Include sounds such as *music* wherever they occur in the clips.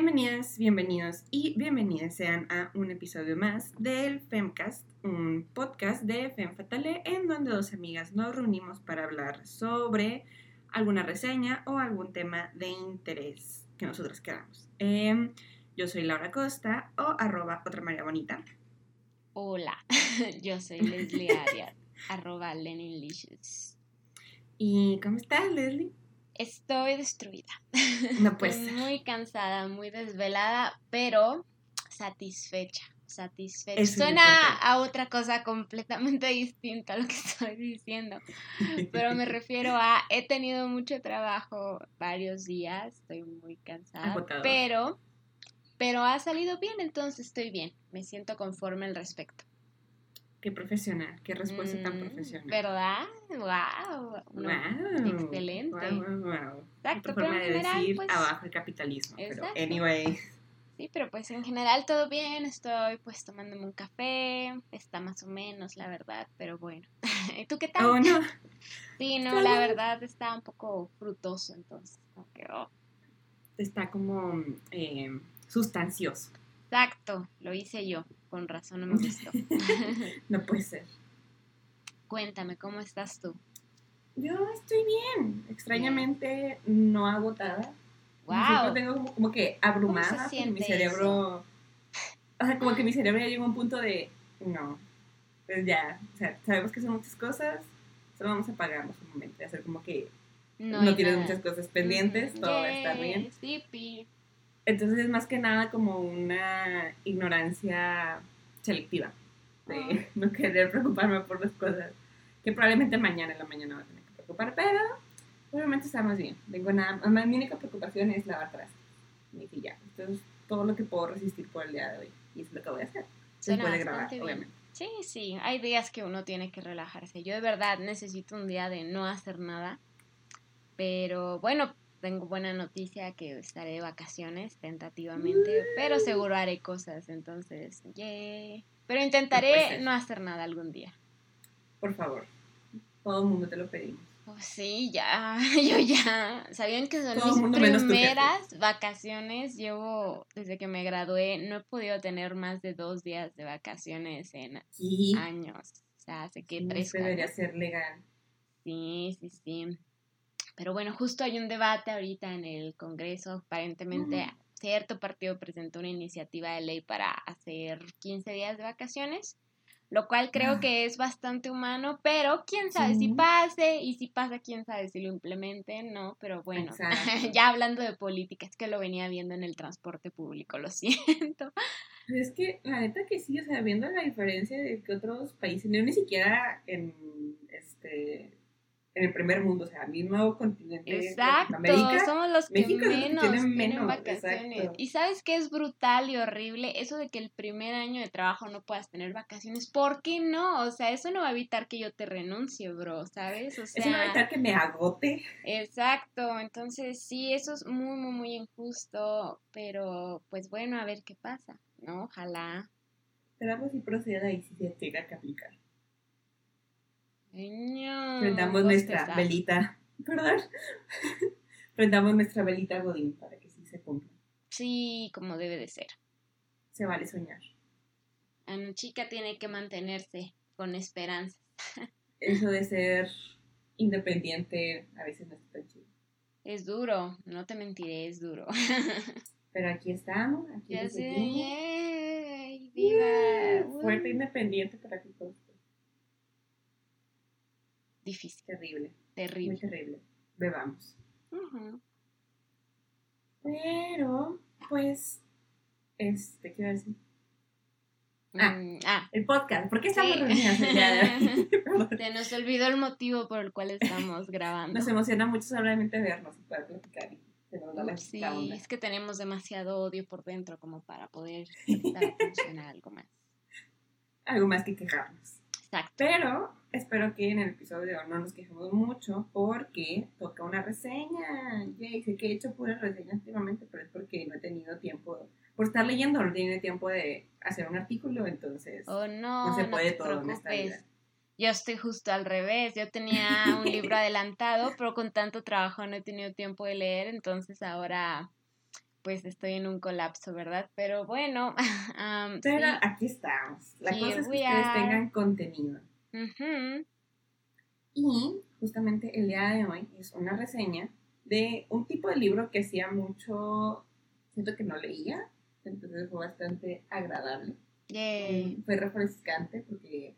Bienvenidas, bienvenidos y bienvenidas sean a un episodio más del Femcast, un podcast de Fem Fatale en donde dos amigas nos reunimos para hablar sobre alguna reseña o algún tema de interés que nosotros queramos. Em, yo soy Laura Costa o arroba otra María Bonita. Hola, *laughs* yo soy Leslie Arias, *laughs* arroba Leninlicious. ¿Y cómo estás, Leslie? Estoy destruida. *laughs* No ser. muy cansada, muy desvelada, pero satisfecha. Satisfecha. Es Suena a otra cosa completamente *laughs* distinta a lo que estoy diciendo. Pero me refiero a, he tenido mucho trabajo varios días, estoy muy cansada, pero, pero ha salido bien, entonces estoy bien, me siento conforme al respecto. Qué profesional, qué respuesta tan Mm, profesional. ¿Verdad? ¡Wow! Wow. excelente. Wow, wow, wow. Exacto, Otra forma de general, decir pues, abajo el capitalismo. Pero anyway, Sí, pero pues en general todo bien, estoy pues tomándome un café, está más o menos, la verdad, pero bueno. *laughs* ¿Y tú qué tal? oh no, sí, no, la verdad está un poco frutoso, entonces, que, oh. está como eh, sustancioso. Exacto, lo hice yo, con razón no me gustó. *laughs* No puede ser. Cuéntame, ¿cómo estás tú? Yo estoy bien, extrañamente no agotada. Siempre ¡Wow! tengo como, como que abrumada. ¿Cómo se mi cerebro. O sea, como que mi *gasps* cerebro ya llegó a un punto de. No. Pues ya. O sea, sabemos que son muchas cosas. Solo vamos a apagarnos un momento. y Hacer como que no, tienes nada. muchas cosas pendientes. Ujú, Todo va a estar bien. Sí, pi. Entonces es más que nada como una ignorancia selectiva. De Ah. *laughs* no querer preocuparme por las cosas. Que probablemente mañana en la mañana va a tener que preocupar. Pero obviamente estamos bien. Tengo nada. Mi única preocupación es lavar trastes. Y ya. Esto es todo lo que puedo resistir por el día de hoy. Y es lo que voy a hacer. Suena Después de grabar, bien. obviamente. Sí, sí, hay días que uno tiene que relajarse. Yo de verdad necesito un día de no hacer nada. Pero bueno, tengo buena noticia que estaré de vacaciones tentativamente, pero seguro haré cosas, entonces, yay. Pero intentaré ser. no hacer nada algún día. Por favor. Todo el mundo te lo pedimos. Oh, sí, ya, *laughs* yo ya. ¿Sabían que son Todo mis primeras vacaciones? Llevo, desde que me gradué, no he podido tener más de dos días de vacaciones en Y años. O sea, hace que no tres, debería cuatro. ser legal. Sí, sí, sí. Pero bueno, justo hay un debate ahorita en el Congreso. Aparentemente, Mm. cierto partido presentó una iniciativa de ley para hacer 15 días de vacaciones, lo cual creo Ah. que es bastante humano, pero quién sabe si pase y si pasa, quién sabe si lo implementen, ¿no? Pero bueno, *laughs* ya hablando de política, es que lo venía viendo en el transporte público, lo *laughs* siento. Es que la neta que sí, o sea, viendo la diferencia de que otros países, no ni siquiera en este en el primer mundo, o sea, mismo continente Exacto, Latinoamérica, somos los que México menos tiene tienen menos, vacaciones. exacto. Y sabes qué es brutal y horrible eso de que el primer año de trabajo no puedas tener vacaciones. ¿Por qué no? O sea, eso no va a evitar que yo te renuncie, bro, ¿sabes? O sea, eso no va a evitar que me agote. exacto. Entonces, sí, eso es muy, muy, muy injusto, pero pues bueno, a ver qué pasa, ¿no? Ojalá. Esperamos si proceda y si se tenga que aplicar. Prendamos nuestra bostezar. velita, ¿verdad? *laughs* Prendamos nuestra velita Godín para que sí se cumpla. Sí, como debe de ser. Se vale soñar. La chica tiene que mantenerse con esperanza. *laughs* Eso de ser independiente a veces no está tan chido. Es duro, no te mentiré, es duro. *laughs* Pero aquí estamos, aquí ya sé, yay, viva. Uh, Fuerte independiente para que todo Difícil, terrible, muy terrible. terrible. Bebamos. Pero, pues, este, ¿qué iba a decir? Ah. Mm, ah, El podcast. ¿Por qué estamos Sí. reunidas el día de hoy? *laughs* *laughs* Se nos olvidó el motivo por el cual estamos *laughs* grabando. Nos emociona mucho solamente vernos y poder platicar y Sí, onda. es que tenemos demasiado odio por dentro como para poder prestar atención a algo más. Algo más que quejarnos. Exacto. Pero espero que en el episodio no nos quejemos mucho porque toca una reseña. Yay, sé que he hecho puras reseñas últimamente, pero es porque no he tenido tiempo, por estar leyendo, no tenido tiempo de hacer un artículo, entonces Oh, no, no se puede todo en esta vida. Yo estoy justo al revés. Yo tenía un libro *laughs* adelantado, pero con tanto trabajo no he tenido tiempo de leer, entonces ahora pues estoy en un colapso, ¿verdad? Pero bueno, *laughs* pero aquí estamos. La cosa es que ustedes tengan contenido. Y justamente el día de hoy es una reseña de un tipo de libro que hacía mucho, siento que no leía, entonces fue bastante agradable. Mm, fue refrescante porque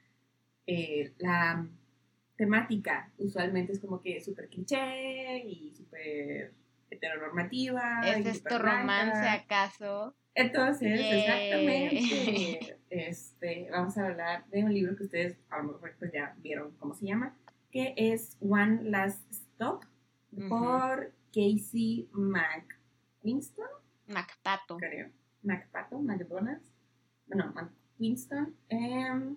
eh, la temática usualmente es como que súper cliché y súper heteronormativa. ¿Es esto romance acaso? Entonces, exactamente, *laughs* este, vamos a hablar de un libro que ustedes a lo mejor pues ya vieron cómo se llama, que es One Last Stop por Casey McWinston. McPato. Creo. McPato, McDonald's. Bueno, McWinston. Em,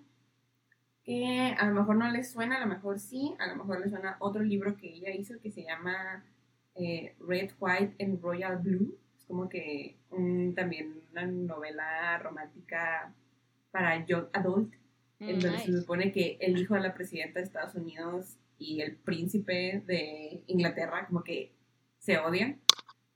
que a lo mejor no les suena, a lo mejor sí, a lo mejor les suena otro libro que ella hizo que se llama eh, Red, White and Royal Blue. Es como que también una novela romántica para young adult, en donde se supone que el hijo de la presidenta de Estados Unidos y el príncipe de Inglaterra como que se odian,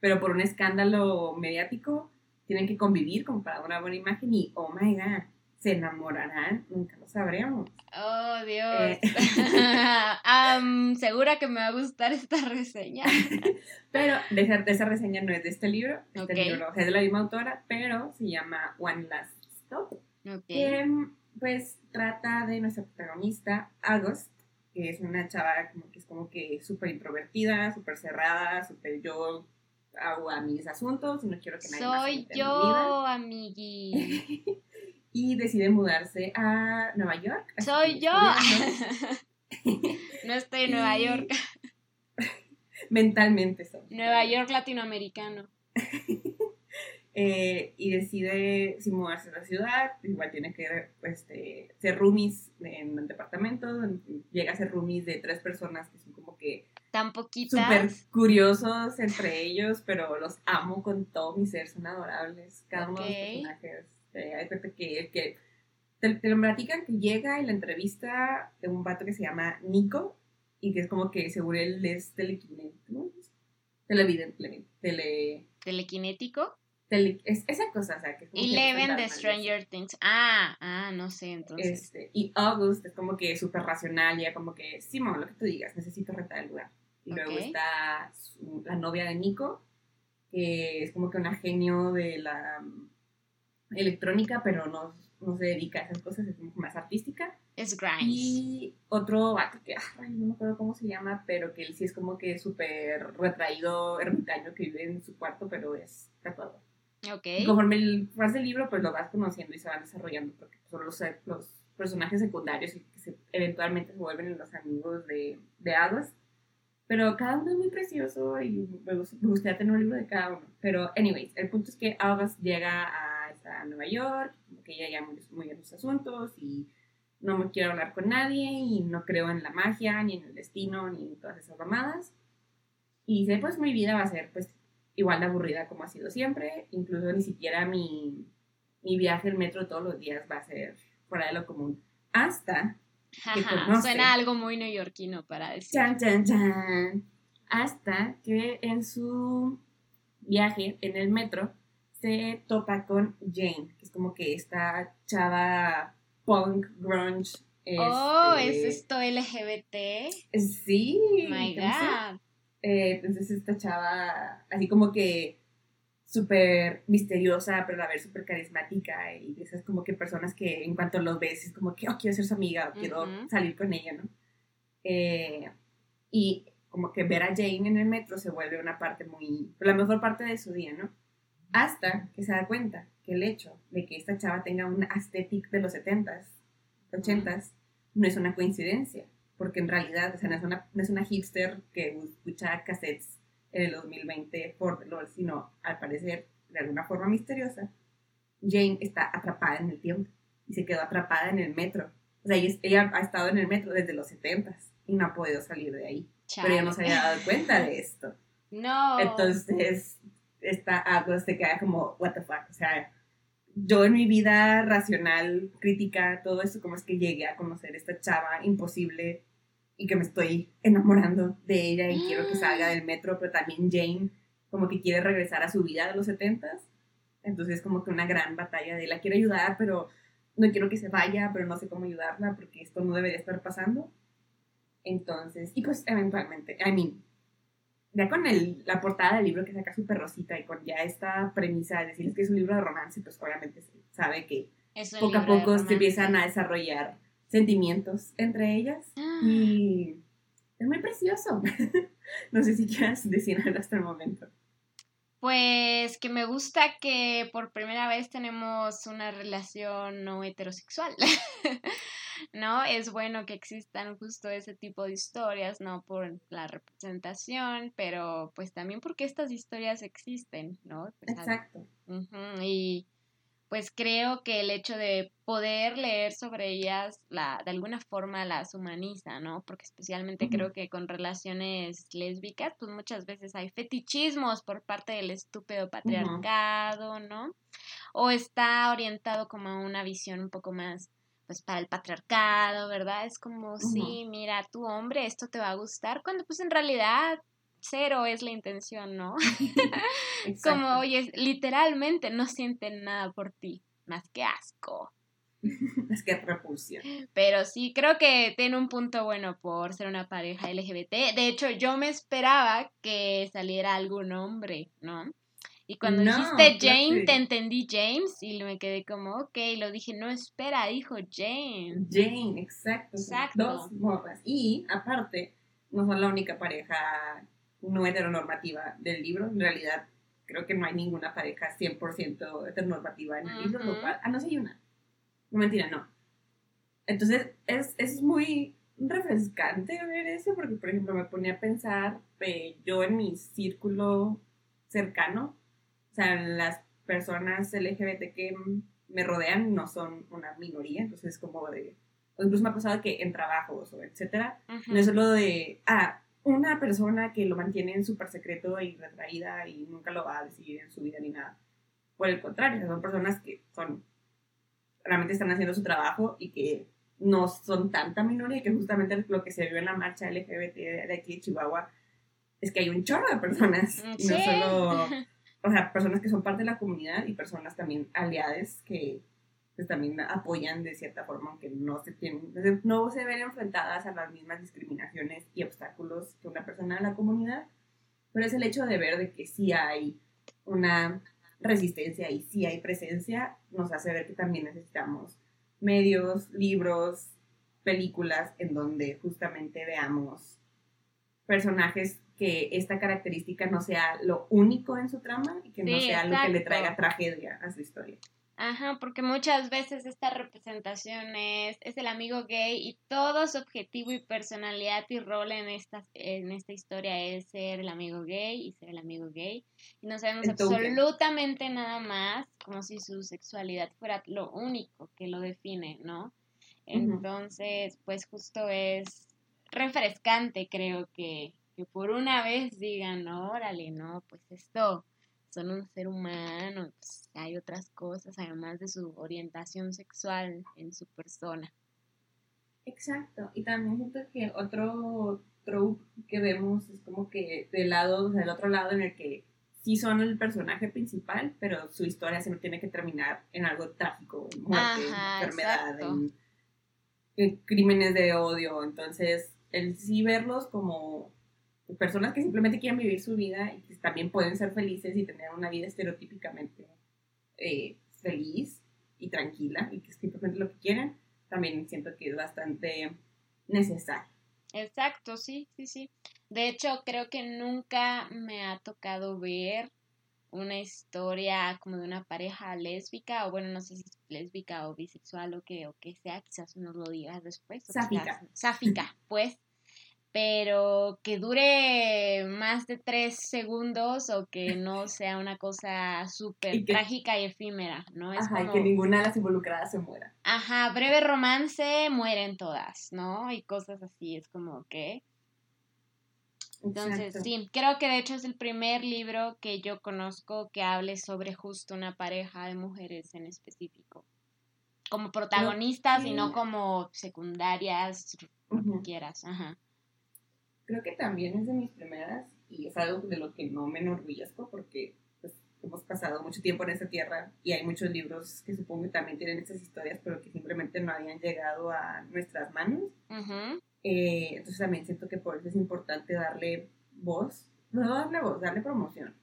pero por un escándalo mediático tienen que convivir como para una buena imagen y, oh my god, se enamorarán, nunca lo sabremos. Oh, Dios. Eh. *laughs* segura que me va a gustar esta reseña. *laughs* pero de esa, reseña no es de este libro, este libro es de la misma autora, pero se llama One Last Stop. Que pues trata de nuestra protagonista, August, que es una chava como que es como que súper introvertida, súper cerrada, súper yo hago a mis asuntos y no quiero que nadie Soy yo, amigui. *laughs* y decide mudarse a Nueva York. Soy yo. *laughs* no estoy en Nueva York. *laughs* Mentalmente soy. Nueva York latinoamericano. *laughs* Eh, y decide si mudarse a la ciudad, igual tiene que este, ser roomies en el departamento, llega a ser roomies de tres personas que son como que tan poquitas. Súper curiosos entre ellos, pero los amo con todo mi ser, son adorables, cada uno de los personajes. Eh, que, que te, te, lo platican que llega y la entrevista de un vato que se llama Nico y que es como que según él es telequinético, televidente, tele, telequinético es, esa cosa, o sea, que Eleven de Stranger Things. Ah, ah, no sé, entonces. Este, y August es como que súper racional, ya como que, Simón, lo que tú digas, necesito rentar el lugar. Y luego está la novia de Nico, que es como que una genio de la electrónica, pero no, no se dedica a esas cosas, es más artística. Es Grimes. Y otro vato que, ay, no me acuerdo cómo se llama, pero que él sí es como que súper retraído, ermitaño, que vive en su cuarto, pero es tatuador. Okay. conforme el, vas del libro, pues lo vas conociendo y se van desarrollando, porque son los, los personajes secundarios y que eventualmente se vuelven los amigos de, de Pero cada uno es muy precioso y me, gustaría tener un libro de cada uno. Pero, anyways, el punto es que August llega a, a Nueva York, que ella ya muy, muy en sus asuntos y no me quiero hablar con nadie y no creo en la magia, ni en el destino, ni en todas esas mamadas. Y dice, pues mi vida va a ser pues igual de aburrida como ha sido siempre, incluso ni siquiera mi, mi viaje en metro todos los días va a ser fuera de lo común. Hasta que Suena algo muy neoyorquino para decir. Chan, chan, chan. Hasta que en su viaje en el metro se topa con Jane, que es como que esta chava punk, grunge. oh, ¿es esto LGBT? Sí. My God. Eh, entonces esta chava, así como que súper misteriosa, pero a la vez súper carismática y esas como que personas que en cuanto los ves es como que, oh, quiero ser su amiga, o quiero salir con ella, ¿no? Eh, y como que ver a Jane en el metro se vuelve una parte muy, la mejor parte de su día, ¿no? Hasta que se da cuenta que el hecho de que esta chava tenga un aesthetic de los 70s, 80s, no es una coincidencia porque en realidad, o sea, no es una, no es una hipster que escucha cassettes en el 2020 por LOL, sino al parecer, de alguna forma misteriosa, Jane está atrapada en el tiempo y se quedó atrapada en el metro. O sea, ella, ha estado en el metro desde los 70 y no ha podido salir de ahí. Pero ella no se había dado cuenta de esto. No. Entonces, esta algo se queda como, what the fuck, o sea, yo en mi vida racional, crítica, todo eso, como es que llegué a conocer esta chava imposible y que me estoy enamorando de ella y quiero que salga del metro, pero también Jane como que quiere regresar a su vida de los setentas. Entonces como que una gran batalla de la quiero ayudar, pero no quiero que se vaya, pero no sé cómo ayudarla porque esto no debería estar pasando. Entonces, y pues eventualmente, I mean, ya con el, la portada del libro que saca súper rosita y con ya esta premisa de decirles que es un libro de romance, pues obviamente se sabe que poco a poco se empiezan a desarrollar sentimientos entre ellas ah. y es muy precioso. *laughs* no sé si quieras decir algo hasta el momento. Pues que me gusta que por primera vez tenemos una relación no heterosexual. *laughs* ¿No? Es bueno que existan justo ese tipo de historias, no por la representación, pero pues también porque estas historias existen, ¿no? Exacto. Y pues creo que el hecho de poder leer sobre ellas la, de alguna forma las humaniza, ¿no? Porque especialmente creo que con relaciones lésbicas, pues muchas veces hay fetichismos por parte del estúpido patriarcado, ¿no? O está orientado como a una visión un poco más, pues para el patriarcado, ¿verdad? Es como, sí, mira, tu hombre, esto te va a gustar, cuando pues en realidad cero es la intención, ¿no? *laughs* *laughs* Como, oye, literalmente no sienten nada por ti, más que asco. *laughs* es que repulsión. Pero sí, creo que tiene un punto bueno por ser una pareja LGBT. De hecho, yo me esperaba que saliera algún hombre, ¿no? Y cuando dijiste James, te entendí James y me quedé como, ok, lo dije, no, espera, dijo James. Jane, exacto. Exacto. Dos morras. Y aparte, no son la única pareja no heteronormativa del libro. En realidad, creo que no hay ninguna pareja 100% heteronormativa en el libro, lo cual, ah, no sé, hay una. No, mentira, no. Entonces, es, es muy refrescante ver eso, porque, por ejemplo, me ponía a pensar, eh, yo en mi círculo cercano, o sea, las personas LGBT que me rodean no son una minoría, entonces como de, o incluso me ha pasado que en trabajos o etcétera, no es solo de, ah, una persona que lo mantiene en súper secreto y retraída y nunca lo va a decidir en su vida ni nada. Por el contrario, son personas que son, realmente están haciendo su trabajo y que no son tanta minoría, que justamente lo que se vio en la marcha LGBT de aquí de Chihuahua es que hay un chorro de personas, y no solo, *laughs* o sea, personas que son parte de la comunidad y personas también aliadas que pues también apoyan de cierta forma, aunque no se tienen, no se ven enfrentadas a las mismas discriminaciones y obstáculos que una persona de la comunidad, pero es el hecho de ver de que sí hay una resistencia y sí hay presencia, nos hace ver que también necesitamos medios, libros, películas en donde justamente veamos personajes que esta característica no sea lo único en su trama y que no sea lo que le traiga tragedia a su historia. Ajá, porque muchas veces esta representación es, es el amigo gay y todo su objetivo y personalidad y rol en esta, en esta historia es ser el amigo gay y ser el amigo gay. Y no sabemos absolutamente nada más, como si su sexualidad fuera lo único que lo define, ¿no? Entonces, pues justo es refrescante, creo que, que por una vez digan, órale, no, pues esto son un ser humano, pues, hay otras cosas además de su orientación sexual en su persona. Exacto, y también siento que otro trope que vemos es como que del lado, del otro lado en el que sí son el personaje principal, pero su historia siempre tiene que terminar en algo trágico, en muerte, enfermedad, en, crímenes de odio, entonces el sí verlos como personas que simplemente quieren vivir su vida y que también pueden ser felices y tener una vida estereotípicamente eh, feliz y tranquila y que es simplemente lo que quieren, también siento que es bastante necesario. Exacto, sí, sí, sí. De hecho, creo que nunca me ha tocado ver una historia como de una pareja lésbica, o bueno, no sé si es lésbica o bisexual o que, o que sea, quizás nos lo digas después. Sáfica. Sáfica, pues pero que dure más de tres segundos o que no sea una cosa súper trágica y efímera, ¿no? Es ajá, y que ninguna de las involucradas se muera. Ajá, breve romance, mueren todas, ¿no? Y cosas así, es como que... Entonces, sí, creo que de hecho es el primer libro que yo conozco que hable sobre justo una pareja de mujeres en específico. Como protagonistas y no como secundarias, lo que quieras. Ajá creo que también es de mis primeras y es algo de lo que no me enorgullezco porque pues, hemos pasado mucho tiempo en esta tierra y hay muchos libros que supongo que también tienen estas historias, pero que simplemente no habían llegado a nuestras manos. Eh, entonces también siento que por eso es importante darle voz, no darle voz, darle promoción.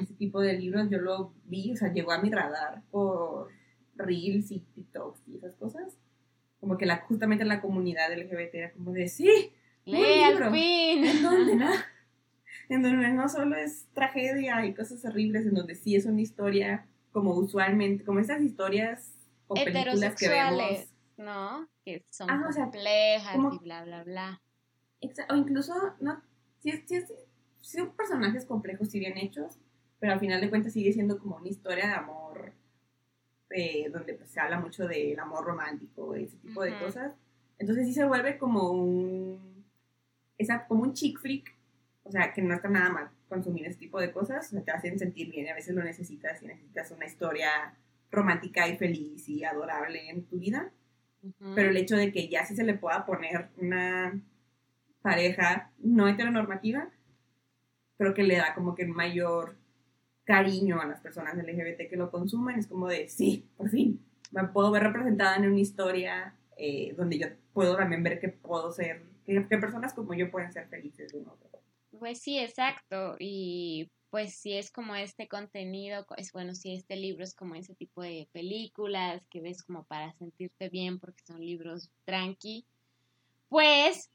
Ese tipo de libros yo lo vi, o sea, llegó a mi radar por Reels y TikToks y esas cosas. Como que la, justamente la comunidad LGBT era como de, sí, ¡Lee al fin! En donde, no, *laughs* en donde no solo es tragedia y cosas horribles, en donde sí es una historia como usualmente, como esas historias o películas que vemos. ¿no? Que son ah, complejas y bla, bla, bla. O incluso, no, sí, sí, sí, son personajes complejos y bien hechos, pero al final de cuentas sigue siendo como una historia de amor, eh, donde pues, se habla mucho del amor romántico, ese tipo de cosas. Entonces sí se vuelve como un, esa, como un chick flick, o sea, que no está nada mal consumir ese tipo de cosas, o sea, te hacen sentir bien y a veces lo necesitas y necesitas una historia romántica y feliz y adorable en tu vida. Pero el hecho de que ya sí se le pueda poner una pareja no heteronormativa, creo que le da como que mayor cariño a las personas LGBT que lo consumen. Es como de, sí, por fin, me puedo ver representada en una historia eh, donde yo puedo también ver que puedo ser, que, personas como yo pueden ser felices de un otro. Pues sí, exacto. Y pues si es como este contenido, es bueno, si este libro es como ese tipo de películas que ves como para sentirte bien porque son libros tranqui, pues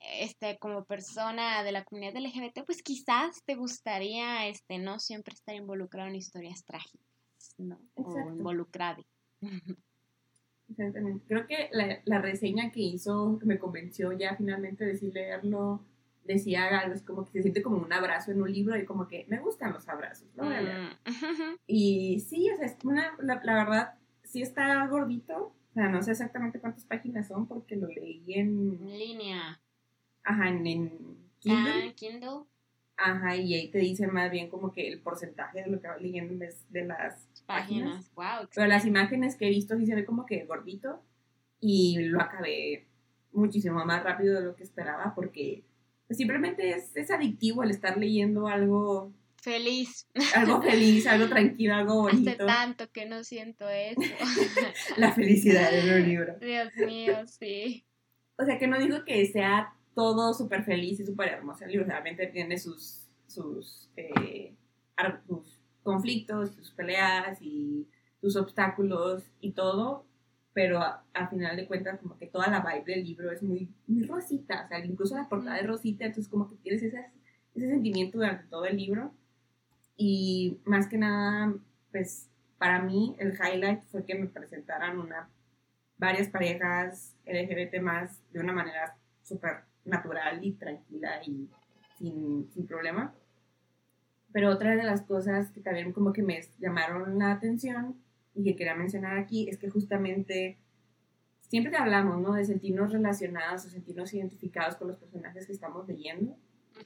este como persona de la comunidad LGBT, pues quizás te gustaría este no siempre estar involucrado en historias trágicas, ¿no? O involucrado. *laughs* Exactamente. Creo que la, la reseña que hizo, que me convenció ya finalmente de sí leerlo, decía algo, es como que se siente como un abrazo en un libro y como que me gustan los abrazos, ¿no? Mm, *laughs* y sí, o sea, es una, la, verdad, sí está gordito, o sea, no sé exactamente cuántas páginas son porque lo leí en... En línea. Ajá, en, en Kindle. Ah, Kindle. Ajá, y ahí te dicen más bien como que el porcentaje de lo que vas leyendo es de las páginas. Wow, Pero las imágenes que he visto sí se ve como que gordito y lo acabé muchísimo más rápido de lo que esperaba porque simplemente es, adictivo el estar leyendo algo feliz. Algo *laughs* feliz, algo tranquilo, algo bonito. Hace tanto que no siento eso. *laughs* La felicidad de un libro. Dios mío, sí. O sea, que no digo que sea todo súper feliz y súper hermoso. El libro realmente tiene sus, sus, eh, sus conflictos, sus peleas y sus obstáculos y todo, pero al final de cuentas como que toda la vibe del libro es muy, muy rosita, o sea, incluso la portada es rosita, entonces como que tienes ese, ese sentimiento durante todo el libro. Y más que nada, pues para mí el highlight fue que me presentaran una, varias parejas LGBT más de una manera súper natural y tranquila y sin, sin problema. Pero otra de las cosas que también como que me llamaron la atención y que quería mencionar aquí es que justamente siempre te hablamos, ¿no? De sentirnos relacionados o sentirnos identificados con los personajes que estamos leyendo.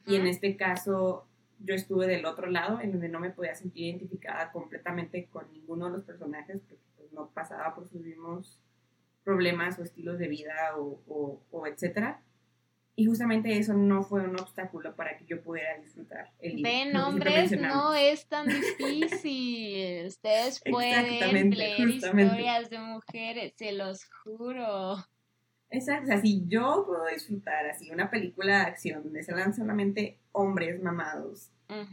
Y en este caso yo estuve del otro llado, en donde no me podía sentir identificada completamente con ninguno de los personajes, porque pues, no pasaba por sus mismos problemas o estilos de vida o, o, o etcétera. Y justamente eso no fue un obstáculo para que yo pudiera disfrutar el libro. Ven, hombres, no es tan *laughs* difícil. Ustedes pueden leer historias de mujeres, se los juro. Exacto, o sea, si yo puedo disfrutar así una película de acción donde lanzan solamente hombres mamados,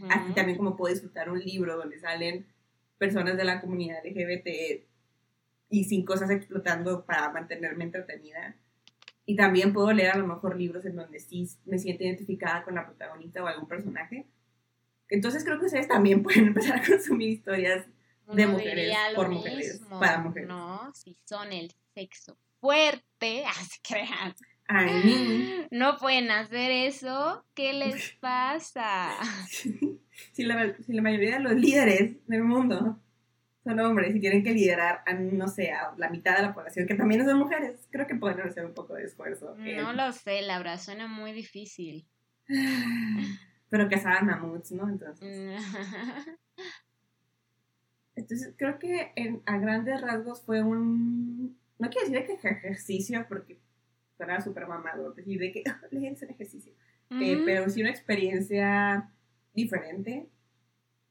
así también como puedo disfrutar un libro donde salen personas de la comunidad LGBT y sin cosas explotando para mantenerme entretenida y también puedo leer a lo mejor libros en donde sí me siento identificada con la protagonista o algún personaje. Entonces creo que ustedes también *laughs* pueden empezar a consumir historias de mujeres por mujeres, para mujeres. No, si son el sexo fuerte, *laughs* así crean. Ay, no pueden hacer eso. ¿Qué les *laughs* pasa? si, la, si la mayoría de los líderes del mundo son hombres y tienen que liderar a, no sé, a la mitad de la población, que también son mujeres, creo que pueden hacer un poco de esfuerzo. No lo sé, la verdad, suena muy difícil. *sighs* Pero que saben mamuts, ¿no? Entonces. *laughs* Entonces, creo que en, a grandes rasgos fue un. No quiero decir que ejercicio, porque suena súper mamado, decir de que *laughs* es un ejercicio. Eh, pero sí una experiencia diferente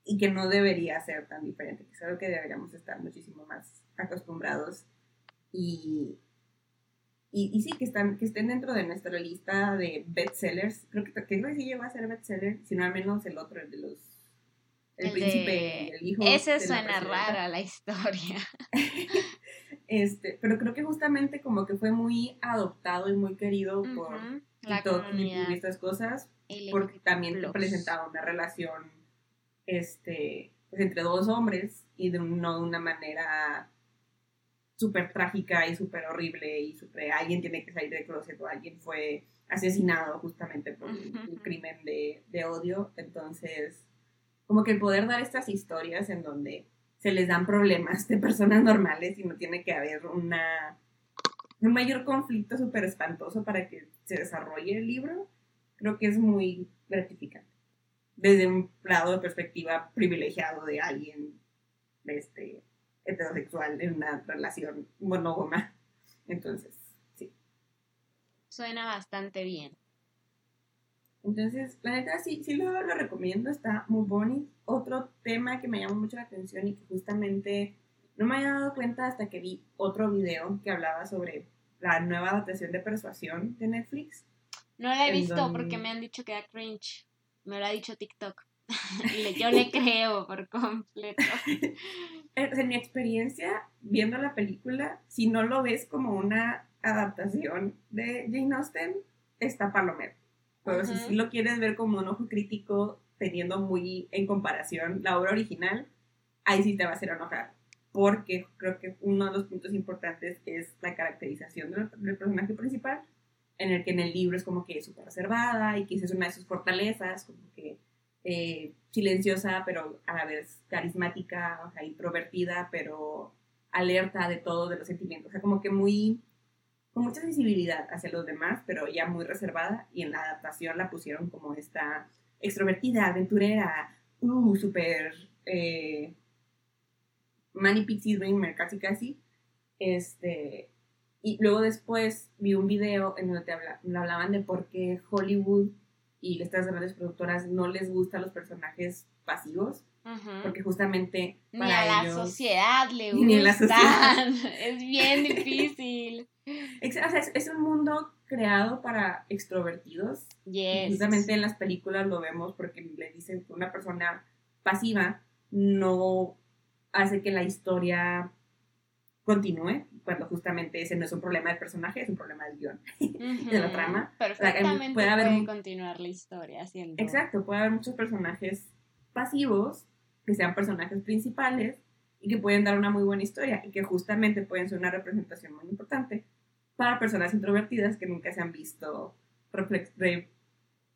y que no debería ser tan diferente, que es algo que deberíamos estar muchísimo más acostumbrados y, y, sí, que, están, que estén dentro de nuestra lista de bestsellers. Creo que, que no sé si llegó a ser bestseller, sino al menos el otro, el de los... El, príncipe y el hijo. Ese suena rara la historia. *laughs* este, pero creo que justamente como que fue muy adoptado y muy querido por la y estas cosas, porque también presentaba una relación este, pues, entre dos hombres y de no de una manera súper trágica y súper horrible y súper alguien tiene que salir del closet o alguien fue asesinado justamente por un, crimen de, de, odio. Entonces, como que el poder dar estas historias en donde se les dan problemas de personas normales y no tiene que haber una, un mayor conflicto súper espantoso para que se desarrolle el libro, creo que es muy gratificante desde un lado de perspectiva privilegiado de alguien este, heterosexual en una relación monógama. Entonces, sí. Suena bastante bien. Entonces, la neta sí, sí lo, lo recomiendo, está muy bonito. Otro tema que me llamó mucho la atención y que justamente no me había dado cuenta hasta que vi otro video que hablaba sobre la nueva adaptación de Persuasión de Netflix. No la he visto porque me han dicho que da cringe me lo ha dicho TikTok. *laughs* y yo le creo por completo. *laughs* En mi experiencia, viendo la película, si no lo ves como una adaptación de Jane Austen, está palomero. Pero si sí lo quieres ver como un ojo crítico, teniendo muy en comparación la obra original, ahí sí te va a hacer enojar. Porque creo que uno de los puntos importantes es la caracterización del, del personaje principal en el que en el libro es como que súper reservada y que es una de sus fortalezas, como que eh, silenciosa, pero a la vez carismática, o sea, introvertida, pero alerta de todo, de los sentimientos, o sea, como que muy, con mucha sensibilidad hacia los demás, pero ya muy reservada, y en la adaptación la pusieron como esta extrovertida, aventurera, uh, súper eh, Manny Pixie Dreamer, casi casi, este, y luego después vi un video en donde te hablaban de por qué Hollywood y estas grandes productoras no les gustan los personajes pasivos. Porque justamente ni a la sociedad le gustan. Ni a la sociedad. *laughs* es bien difícil. es, un mundo creado para extrovertidos. Yes. Justamente en las películas lo vemos porque le dicen que una persona pasiva no hace que la historia continúe, cuando justamente ese no es un problema del personaje, es un problema del guion, *laughs* de la trama. Perfectamente puede, haber, continuar la historia haciendo... Exacto, puede haber muchos personajes pasivos que sean personajes principales y que pueden dar una muy buena historia y que justamente pueden ser una representación muy importante para personas introvertidas que nunca se han visto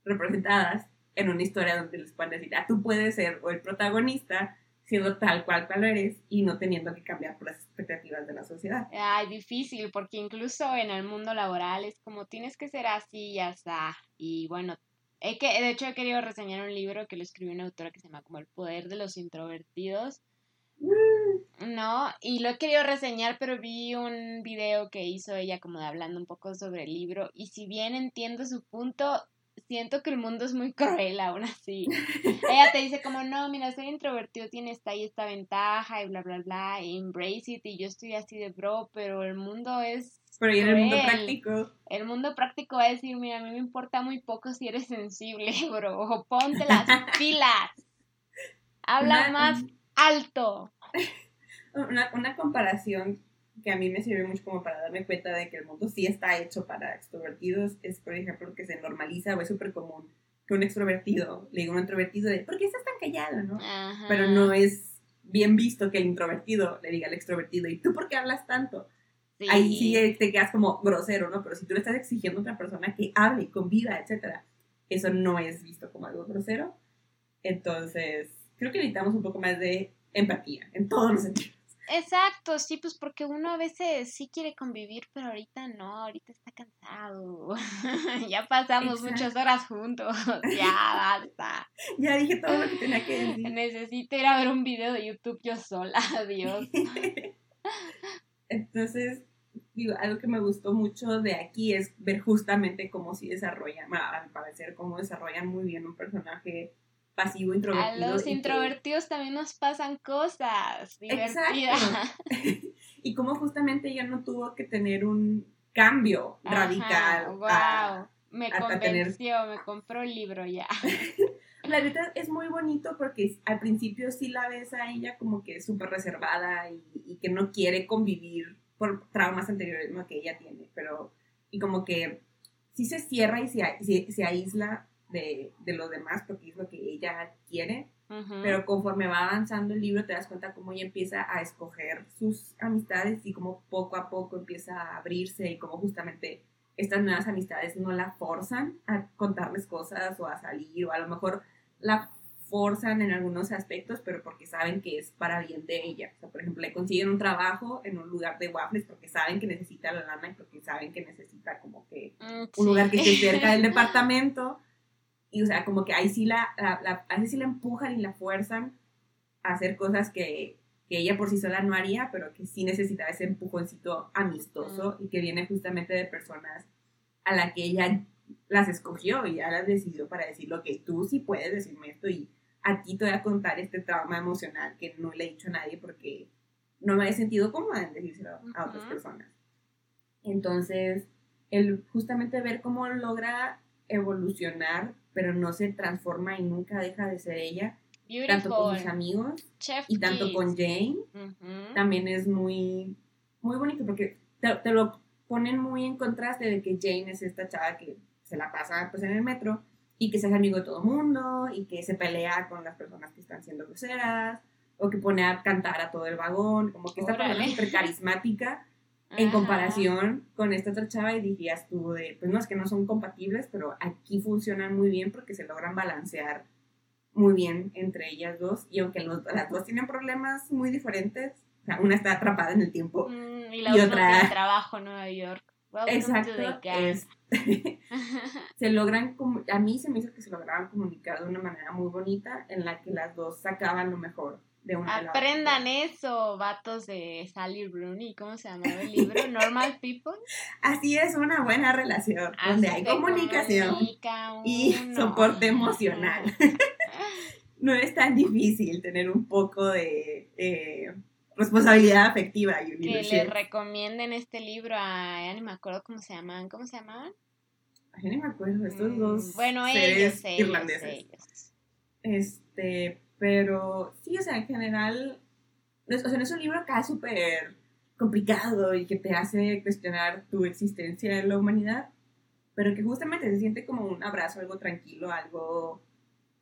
representadas en una historia donde les pueden decir, ah, tú puedes ser o el protagonista siendo tal cual cual eres y no teniendo que cambiar por las expectativas de la sociedad. Ay, difícil, porque incluso en el mundo laboral es como tienes que ser así y ya está. Y bueno, he que, de hecho he querido reseñar un libro que lo escribió una autora que se llama como El poder de los introvertidos. Mm. No, y lo he querido reseñar, pero vi un video que hizo ella como de hablando un poco sobre el libro y si bien entiendo su punto, siento que el mundo es muy *laughs* cruel aún así. Ella te dice como, no, mira, ser introvertido tiene esta y esta ventaja y bla, bla, bla, embrace it y yo estoy así de bro, pero el mundo es... Pero y en el mundo práctico. El mundo práctico va a decir, mira, a mí me importa muy poco si eres sensible, *laughs* bro, o ponte las *laughs* pilas. Habla más alto. Una, una comparación que a mí me sirve mucho como para darme cuenta de que el mundo sí está hecho para extrovertidos, es por ejemplo que se normaliza o es súper común que un extrovertido le diga a un introvertido de, ¿por qué estás tan callado? ¿no? Pero no es bien visto que el introvertido le diga al extrovertido, ¿y tú por qué hablas tanto? Ahí sí te quedas como grosero, ¿no? Pero si tú le estás exigiendo a otra persona que hable, conviva, etcétera, eso no es visto como algo grosero. Entonces, creo que necesitamos un poco más de empatía en todos los sentidos. Exacto, sí, pues porque uno a veces sí quiere convivir, pero ahorita no, ahorita está cansado. *laughs* ya pasamos muchas horas juntos, *laughs* ya basta. *laughs* ya dije todo lo que tenía que decir. Necesito ir a ver un video de YouTube yo sola, adiós. Entonces, digo, algo que me gustó mucho de aquí es ver justamente cómo sí desarrollan, a mi parecer, cómo desarrollan muy bien un personaje pasivo introvertido. A los introvertidos también nos pasan cosas divertidas. *laughs* *laughs* y como justamente ella no tuvo que tener un cambio radical. Wow. me convenció, me compró el libro ya. *laughs* la neta es muy bonito porque al principio sí la ves a ella como que es súper reservada y, que no quiere convivir por traumas anteriores que ella tiene, pero y como que sí se cierra y se, se, aísla de, de los demás porque es lo que ella quiere, pero conforme va avanzando el libro te das cuenta cómo ella empieza a escoger sus amistades y cómo poco a poco empieza a abrirse y cómo justamente estas nuevas amistades no la forzan a contarles cosas o a salir o a lo mejor la forzan en algunos aspectos, pero porque saben que es para bien de ella. O sea, por ejemplo, le consiguen un trabajo en un lugar de waffles porque saben que necesita la lana y porque saben que necesita como que mm, un lugar que esté cerca del *laughs* departamento. Y o sea, como que ahí sí la, la, sí la empujan y la fuerzan a hacer cosas que, que, ella por sí sola no haría, pero que sí necesita ese empujoncito amistoso mm. y que viene justamente de personas a la que ella las escogió y ya las decidió para decir lo que tú sí puedes decirme esto y a ti te voy a contar este trauma emocional que no le he dicho a nadie porque no me he sentido cómoda en decírselo a otras personas. Entonces, el justamente ver cómo logra evolucionar, pero no se transforma y nunca deja de ser ella, tanto con sus amigos y tanto con Jane, también es muy, muy bonito porque te, te, lo ponen muy en contraste de que Jane es esta chava que se la pasa pues en el metro y que se hace amigo de todo mundo y que se pelea con las personas que están siendo groseras o que pone a cantar a todo el vagón, como que esta persona súper carismática en comparación con esta otra chava y dirías tú de, pues no es que no son compatibles, pero aquí funcionan muy bien porque se logran balancear muy bien entre ellas dos y aunque las dos tienen problemas muy diferentes, o sea, una está atrapada en el tiempo mm, y la otra tiene trabajo en Nueva York. Exacto. *laughs* se logran, a mí se me hizo que se lograban comunicar de una manera muy bonita en la que las dos sacaban lo mejor de una Aprendan eso, vatos de Sally Rooney, ¿cómo se llama el libro? *laughs* Normal People. Así es una buena relación, donde hay comunicación y soporte emocional. *laughs* no es tan difícil tener un poco de responsabilidad afectiva y Que le recomienden este libro a, ya ni me acuerdo cómo se llaman, ¿cómo se llamaban? Ya ni me acuerdo, estos mm, dos bueno, ellos, irlandeses. Este, pero sí, o sea, en general, o sea, no es un libro acá súper complicado y que te hace cuestionar tu existencia en la humanidad, pero que justamente se siente como un abrazo, algo tranquilo, algo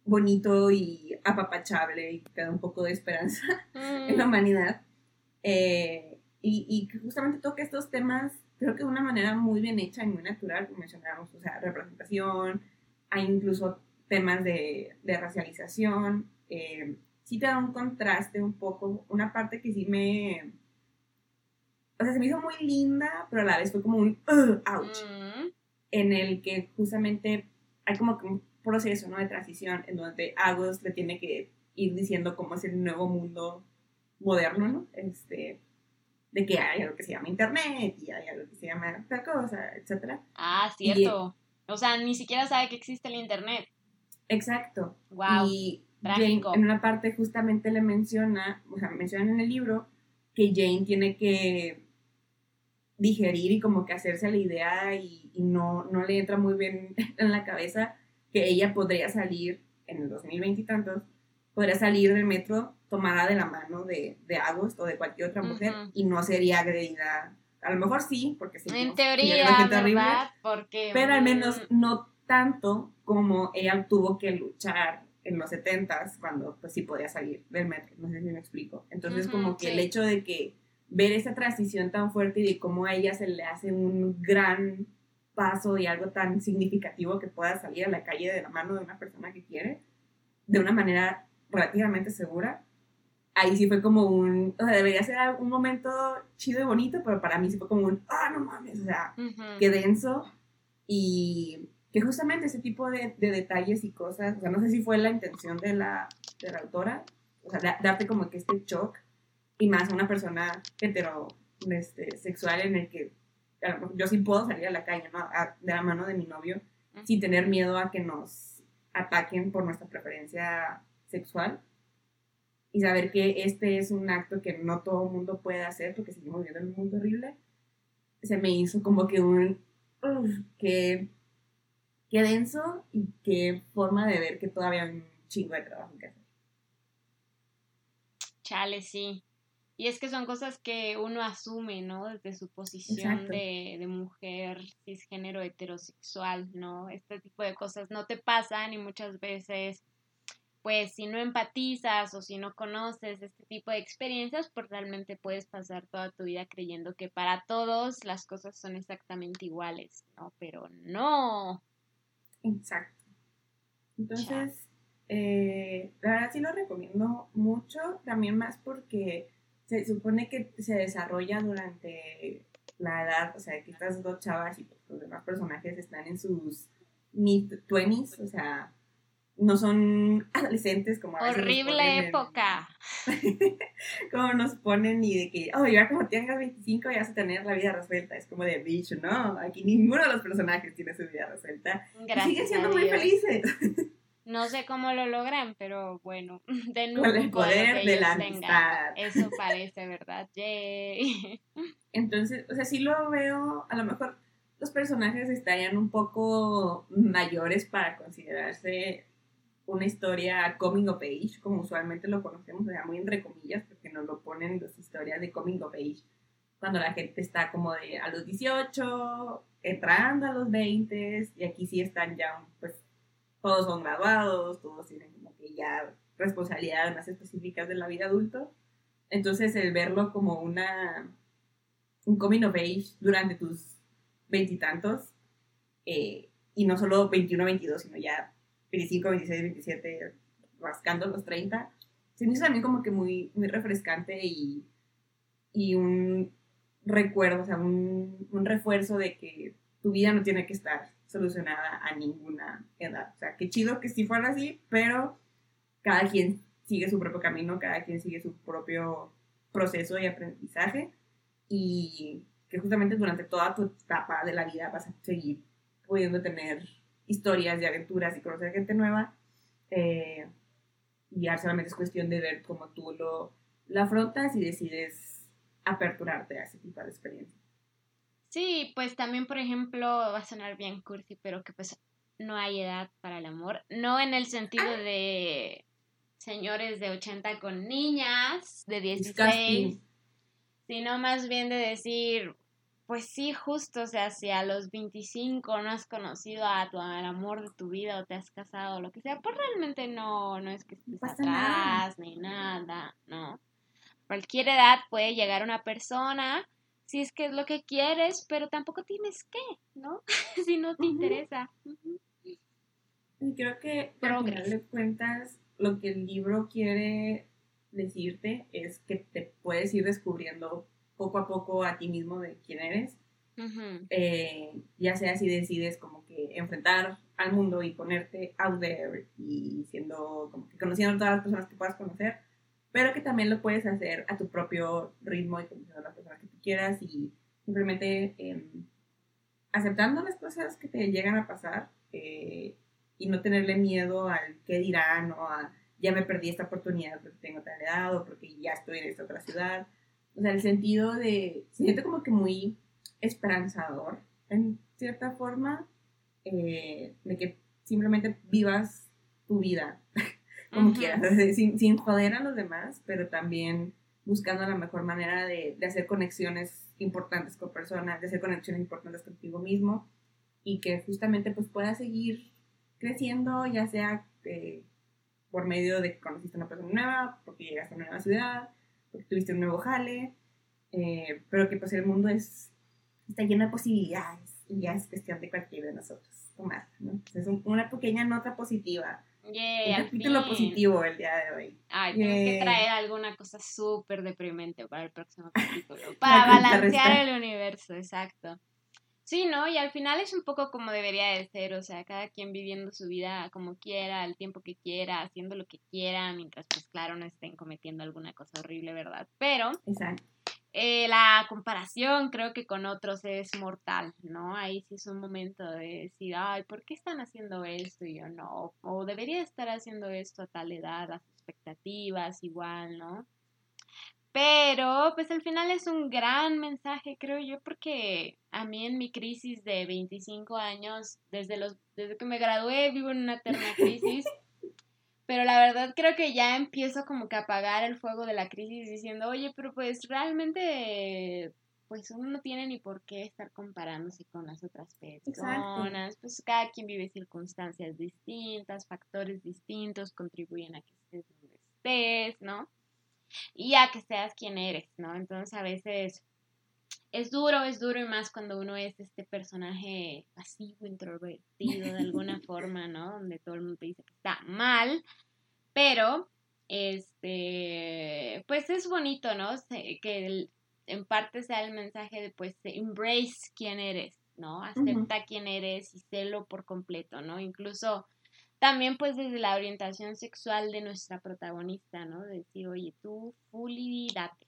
bonito y apapachable y que da un poco de esperanza *laughs* en la mm. humanidad. Eh, y, y, justamente toca estos temas, creo que de una manera muy bien hecha y muy natural, como mencionábamos, o sea, representación, hay incluso temas de, de racialización, eh, sí te da un contraste un poco, una parte que sí me, o sea, se me hizo muy linda, pero a la vez fue como un ouch, mm. en el que justamente hay como que un proceso, ¿no? De transición, en donde Agos le tiene que ir diciendo cómo es el nuevo mundo moderno, ¿no? Este, de que hay algo que se llama internet y hay algo que se llama tal cosa, etcétera. Ah, cierto. o sea, ni siquiera sabe que existe el internet. Exacto. Wow. Y Jane, en una parte justamente le menciona, o sea, menciona en el libro que Jane tiene que digerir y como que hacerse la idea y, y no, no le entra muy bien *laughs* en la cabeza que ella podría salir en el 2020 y tantos, podría salir del metro tomada de la mano de, de Agost o de cualquier otra mujer y no sería agredida. A lo mejor sí, porque sí. En teoría, ¿verdad? Porque, pero al menos no tanto como ella tuvo que luchar en los 70 cuando pues sí podía salir del metro, no sé si me explico. Entonces como que el hecho de que ver esa transición tan fuerte y de cómo a ella se le hace un gran paso y algo tan significativo que pueda salir a la calle de la mano de una persona que quiere, de una manera relativamente segura, ahí sí fue como un, o sea, debería ser un momento chido y bonito, pero para mí sí fue como un, ah, no mames, o sea, qué denso. Y que justamente ese tipo de, de, detalles y cosas, o sea, no sé si fue la intención de la, de la autora, o sea, darte como que este shock, y más a una persona hetero, este, sexual en el que yo sí puedo salir a la calle, ¿no? de la mano de mi novio, sin tener miedo a que nos ataquen por nuestra preferencia sexual y saber que este es un acto que no todo el mundo puede hacer porque seguimos viviendo en un mundo horrible, se me hizo como que un, que, que denso y qué forma de ver que todavía hay un chingo de trabajo que hacer. Chale, sí. Y es que son cosas que uno asume, ¿no? Desde su posición de, de, mujer cisgénero heterosexual, ¿no? Este tipo de cosas no te pasan y muchas veces, pues si no empatizas o si no conoces este tipo de experiencias, pues realmente puedes pasar toda tu vida creyendo que para todos las cosas son exactamente iguales, ¿no? Pero no. Exacto. Entonces, eh, la verdad sí lo recomiendo mucho, también más porque se supone que se desarrolla durante la edad, o sea, que estas dos chavas y los demás personajes están en sus mid-20s, o sea, no son *laughs* adolescentes como a Horrible época. *laughs* como nos ponen y de que, oh, ya como tengas 25 ya vas a tener la vida resuelta. Es como de, bicho, no, aquí ninguno de los personajes tiene su vida resuelta. Gracias y siguen siendo muy felices. *laughs* No sé cómo lo logran, pero bueno, de nuevo. Con el poder de la amistad. Eso parece, ¿verdad? Yay. Entonces, o sea, sí lo veo, a lo mejor los personajes estarían un poco mayores para considerarse una historia coming of age, como usualmente lo conocemos, o sea, muy entre comillas, porque nos lo ponen las historias de coming of age, cuando la gente está como de a los 18, entrando a los 20, y aquí sí están ya, pues, todos son graduados, todos tienen como que ya responsabilidades más específicas de la vida adulto. Entonces el verlo como una un coming of age durante tus veintitantos, eh, y no solo 21, 22, sino ya 25, 26, 27, rascando los 30, se me hizo también como que muy, muy refrescante y, y un recuerdo, o sea, un, un refuerzo de que tu vida no tiene que estar solucionada a ninguna edad. O sea, qué chido que sí fuera así, pero cada quien sigue su propio camino, cada quien sigue su propio proceso y aprendizaje y que justamente durante toda tu etapa de la vida vas a seguir pudiendo tener historias y aventuras y conocer gente nueva. Eh, y ya solamente es cuestión de ver cómo tú lo, lo afrontas y decides aperturarte a ese tipo de experiencias. Sí, pues también, por ejemplo, va a sonar bien cursi, pero que pues no hay edad para el amor. No en el sentido ah. de señores de 80 con niñas de 16, sino más bien de decir, pues sí, justo, o sea, si a los 25 no has conocido a tu al amor de tu vida o te has casado o lo que sea, pues realmente no, no es que estés atrás ni nada, no. Cualquier edad puede llegar una persona si es que es lo que quieres, pero tampoco tienes que, ¿no? *laughs* si no te interesa. Y creo que al final de cuentas lo que el libro quiere decirte es que te puedes ir descubriendo poco a poco a ti mismo de quién eres. Eh, ya sea si decides como que enfrentar al mundo y ponerte out there y siendo como que conociendo a todas las personas que puedas conocer, pero que también lo puedes hacer a tu propio ritmo y conociendo a la persona que tú quieras y simplemente em, aceptando las cosas que te llegan a pasar eh, y no tenerle miedo al qué dirán o a ya me perdí esta oportunidad porque tengo tal edad o porque ya estoy en esta otra ciudad. O sea, el sentido de, se siente como que muy esperanzador en cierta forma, eh, de que simplemente vivas tu vida *laughs* como quieras, sin, sin, joder a los demás, pero también buscando la mejor manera de, de, hacer conexiones importantes con personas, de hacer conexiones importantes contigo mismo y que justamente pues puedas seguir creciendo, ya sea eh, por medio de que conociste a una persona nueva, porque llegaste a una nueva ciudad, tuviste un nuevo jale, eh, pero que pues el mundo es, está lleno de posibilidades y ya es cuestión de cualquiera de nosotros tomarla, ¿no? es una pequeña nota positiva Yeah, un capítulo positivo el día de hoy. Ay, tengo que traer alguna cosa súper deprimente para el próximo *laughs* capítulo. Para balancear el universo, exacto. Sí, ¿no? Y al final es un poco como debería de ser, o sea, cada quien viviendo su vida como quiera, al tiempo que quiera, haciendo lo que quiera, mientras pues claro no estén cometiendo alguna cosa horrible, ¿verdad? Pero eh, la comparación creo que con otros es mortal, ¿no? Ahí sí es un momento de decir, ay, ¿por qué están haciendo esto y yo no? O debería estar haciendo esto a tal edad, las expectativas igual, ¿no? Pero, pues al final es un gran mensaje, creo yo, porque a mí en mi crisis de 25 años, desde, los, desde que me gradué, vivo en una eterna crisis. *laughs* pero la verdad creo que ya empiezo como que a apagar el fuego de la crisis diciendo, oye, pero pues realmente, pues uno no tiene ni por qué estar comparándose con las otras personas. Pues cada quien vive circunstancias distintas, factores distintos, contribuyen a que estés donde estés, ¿no? Y a que seas quien eres, ¿no? Entonces a veces es duro, es duro y más cuando uno es este personaje pasivo, introvertido de alguna *laughs* forma, ¿no? Donde todo el mundo te dice que está mal, pero este, pues es bonito, ¿no? Que en parte sea el mensaje de pues embrace quién eres, ¿no? Acepta quién eres y sélo por completo, ¿no? Incluso también pues desde la orientación sexual de nuestra protagonista, ¿no? decir, oye, tú fully date.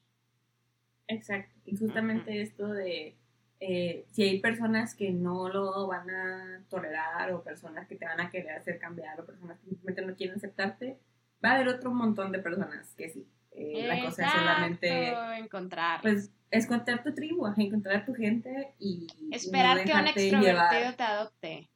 Exacto. Y justamente esto de eh, si hay personas que no lo van a tolerar o personas que te van a querer hacer cambiar o personas que simplemente no quieren aceptarte, va a haber otro montón de personas que sí. Eh, la cosa es solamente encontrar. Pues encontrar tu tribu, encontrar tu gente y esperar que un extrovertido te adopte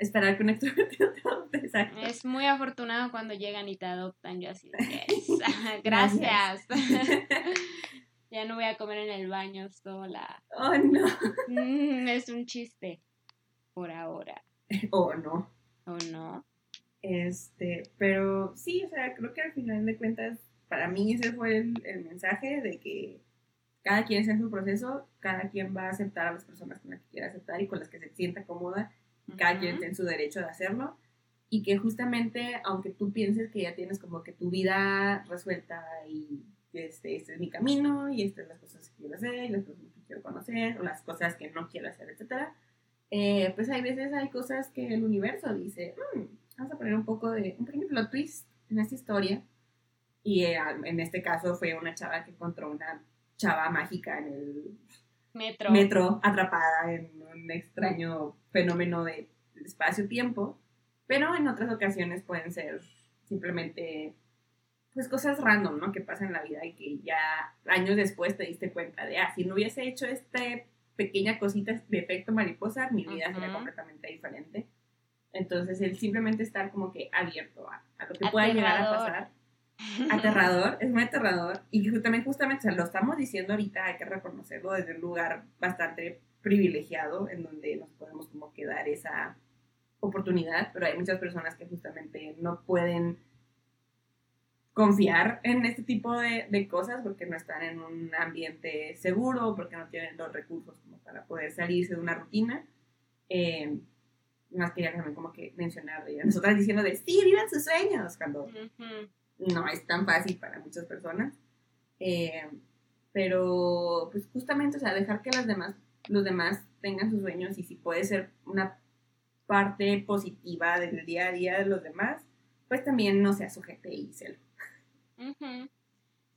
esperar que un extrovertido te adopte. Exacto. Es muy afortunado cuando llegan y te adoptan. Yo así, *laughs* gracias. *laughs* ya no voy a comer en el baño sola. Oh, no. Mm, es un chiste. Por ahora. *laughs* O no. O no. Este, pero sí, o sea, creo que al final de cuentas, para mí ese fue el, el mensaje de que cada quien en su proceso, cada quien va a aceptar a las personas con las que quiera aceptar y con las que se sienta cómoda cada quien tiene su derecho de hacerlo y que justamente, aunque tú pienses que ya tienes como que tu vida resuelta y este, este es mi camino y estas son las cosas que quiero hacer y las cosas que quiero conocer o las cosas que no quiero hacer, etcétera, eh, pues hay veces hay cosas que el universo dice, mm, vamos a poner un poco de, un pequeño plot twist en esta historia y eh, en este caso fue una chava que encontró una chava mágica en el metro, metro atrapada en un extraño fenómeno de espacio-tiempo, pero en otras ocasiones pueden ser simplemente pues cosas random, ¿no? Que pasan en la vida y que ya años después te diste cuenta de, ah, si no hubiese hecho esta pequeña cosita de efecto mariposa, mi vida sería completamente diferente. Entonces, el simplemente estar como que abierto a, lo que pueda llegar a pasar. Aterrador, es muy aterrador. Y justamente, justamente, o sea, lo estamos diciendo ahorita, hay que reconocerlo desde un lugar bastante privilegiado en donde nos podemos como que dar esa oportunidad, pero hay muchas personas que justamente no pueden confiar en este tipo de, de, cosas porque no están en un ambiente seguro, porque no tienen los recursos como para poder salirse de una rutina. Eh, más quería también como que mencionar, nosotras diciendo de sí, vivan sus sueños, cuando no es tan fácil para muchas personas. Eh, pero pues justamente, o sea, dejar que las demás los demás tengan sus sueños y si puede ser una parte positiva del día a día de los demás, pues también no sea sujete y celo.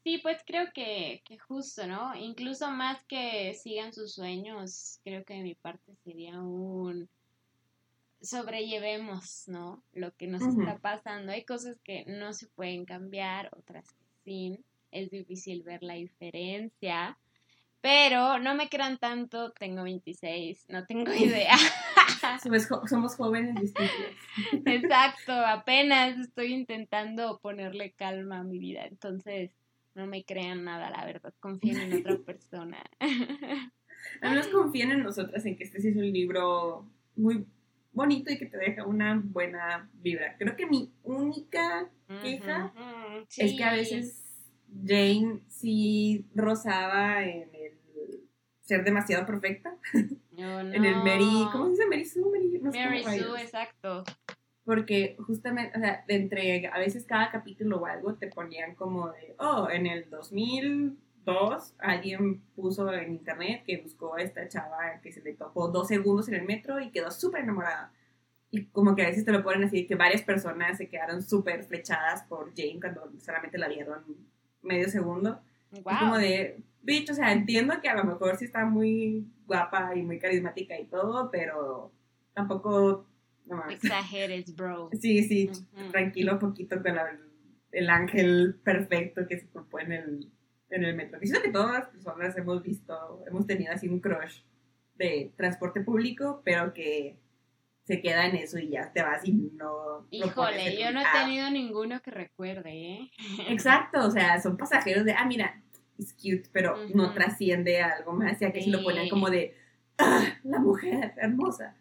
Sí, pues creo que, que, justo, ¿no? Incluso más que sigan sus sueños, creo que de mi parte sería un sobrellevemos, ¿no? Lo que nos está pasando. Hay cosas que no se pueden cambiar, otras que sí. Es difícil ver la diferencia. Pero no me crean tanto, tengo 26, no tengo *laughs* idea. *laughs* somos, jóvenes distintos. *laughs* Exacto, apenas estoy intentando ponerle calma a mi vida, entonces no me crean nada, la verdad, confíen en otra persona. Al menos confíen en nosotras, en que este sí es un libro muy bonito y que te deja una buena vibra. Creo que mi única queja es que a veces Jane sí rozaba en el ser demasiado perfecta. *laughs* en el Mary, ¿cómo se dice? Mary Sue, Mary, no Mary Sue, exacto. Porque justamente, o sea, entre a veces cada capítulo o algo te ponían como de, oh, en el 2002 alguien puso en internet que buscó a esta chava que se le tocó dos segundos en el metro y quedó súper enamorada. Y como que a veces te lo ponen así, que varias personas se quedaron súper flechadas por Jane cuando solamente la vieron medio segundo. como de, bitch, o sea, entiendo que a lo mejor sí está muy guapa y muy carismática y todo, pero tampoco, no. Exageres, bro. Sí, sí, Ujú. tranquilo un poquito con la- el ángel perfecto que se propone en el, en el metro. Y siento que todas las personas hemos visto, hemos tenido así un crush de transporte público, pero que se queda en eso y ya te vas y no... Híjole, yo no he tenido ninguno que recuerde, ¿eh? Exacto, o sea, son pasajeros de, ah, mira, es cute, pero no trasciende a algo más, ya que si lo ponen Sí. como de, ah, la mujer hermosa.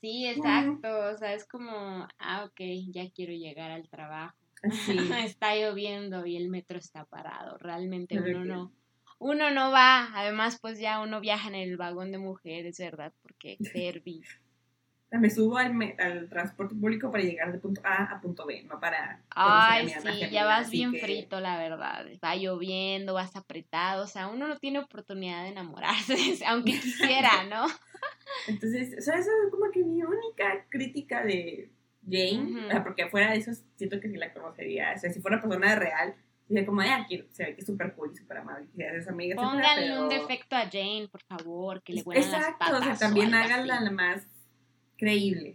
Sí, exacto. O sea, es como, ah, ok, ya quiero llegar al trabajo. Así. *laughs* está lloviendo y el metro está parado. Realmente uno no, uno no va. Además, pues ya uno viaja en el vagón de mujeres, ¿verdad? Porque *laughs* Derby. Me subo al, me- al transporte público para llegar de punto A a punto B, no para... Ay, sí, ya vas bien que- frito, la verdad. Va lloviendo, vas apretado. O sea, uno no tiene oportunidad de enamorarse, *laughs* aunque quisiera, ¿no? Entonces, o sea, es como que mi única crítica de Jane, o sea, porque fuera de eso siento que sí la conocería, o sea, si fuera persona real, sería como, ah, quiero, se ve que es súper cool y súper amable, que es amiga, Pónganle un defecto a Jane, por favor, que le huelan las Exacto, patas. o sea, también algo háganla la más creíble.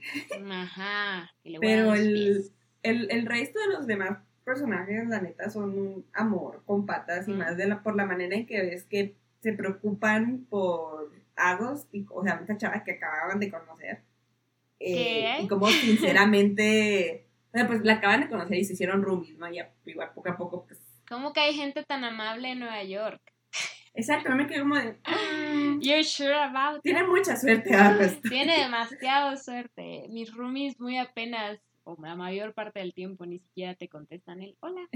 Ajá, que le Pero el, el, el resto de los demás personajes, la neta, son un amor con patas y Mm. más de la, por la manera en que ves que se preocupan por Agos, y, o sea, esta chava que acababan de conocer. Eh, y como sinceramente, *laughs* o sea, pues la acaban de conocer y se hicieron roomies, ¿no? Y igual poco a poco, pues. ¿Cómo que hay gente tan amable en Nueva York? Exacto, no me quedé como de. mm, *laughs* You're sure about tiene mucha suerte, Agos. *laughs* Tiene demasiado suerte. Mis roomies muy apenas, o la mayor parte del tiempo, ni siquiera te contestan el hola.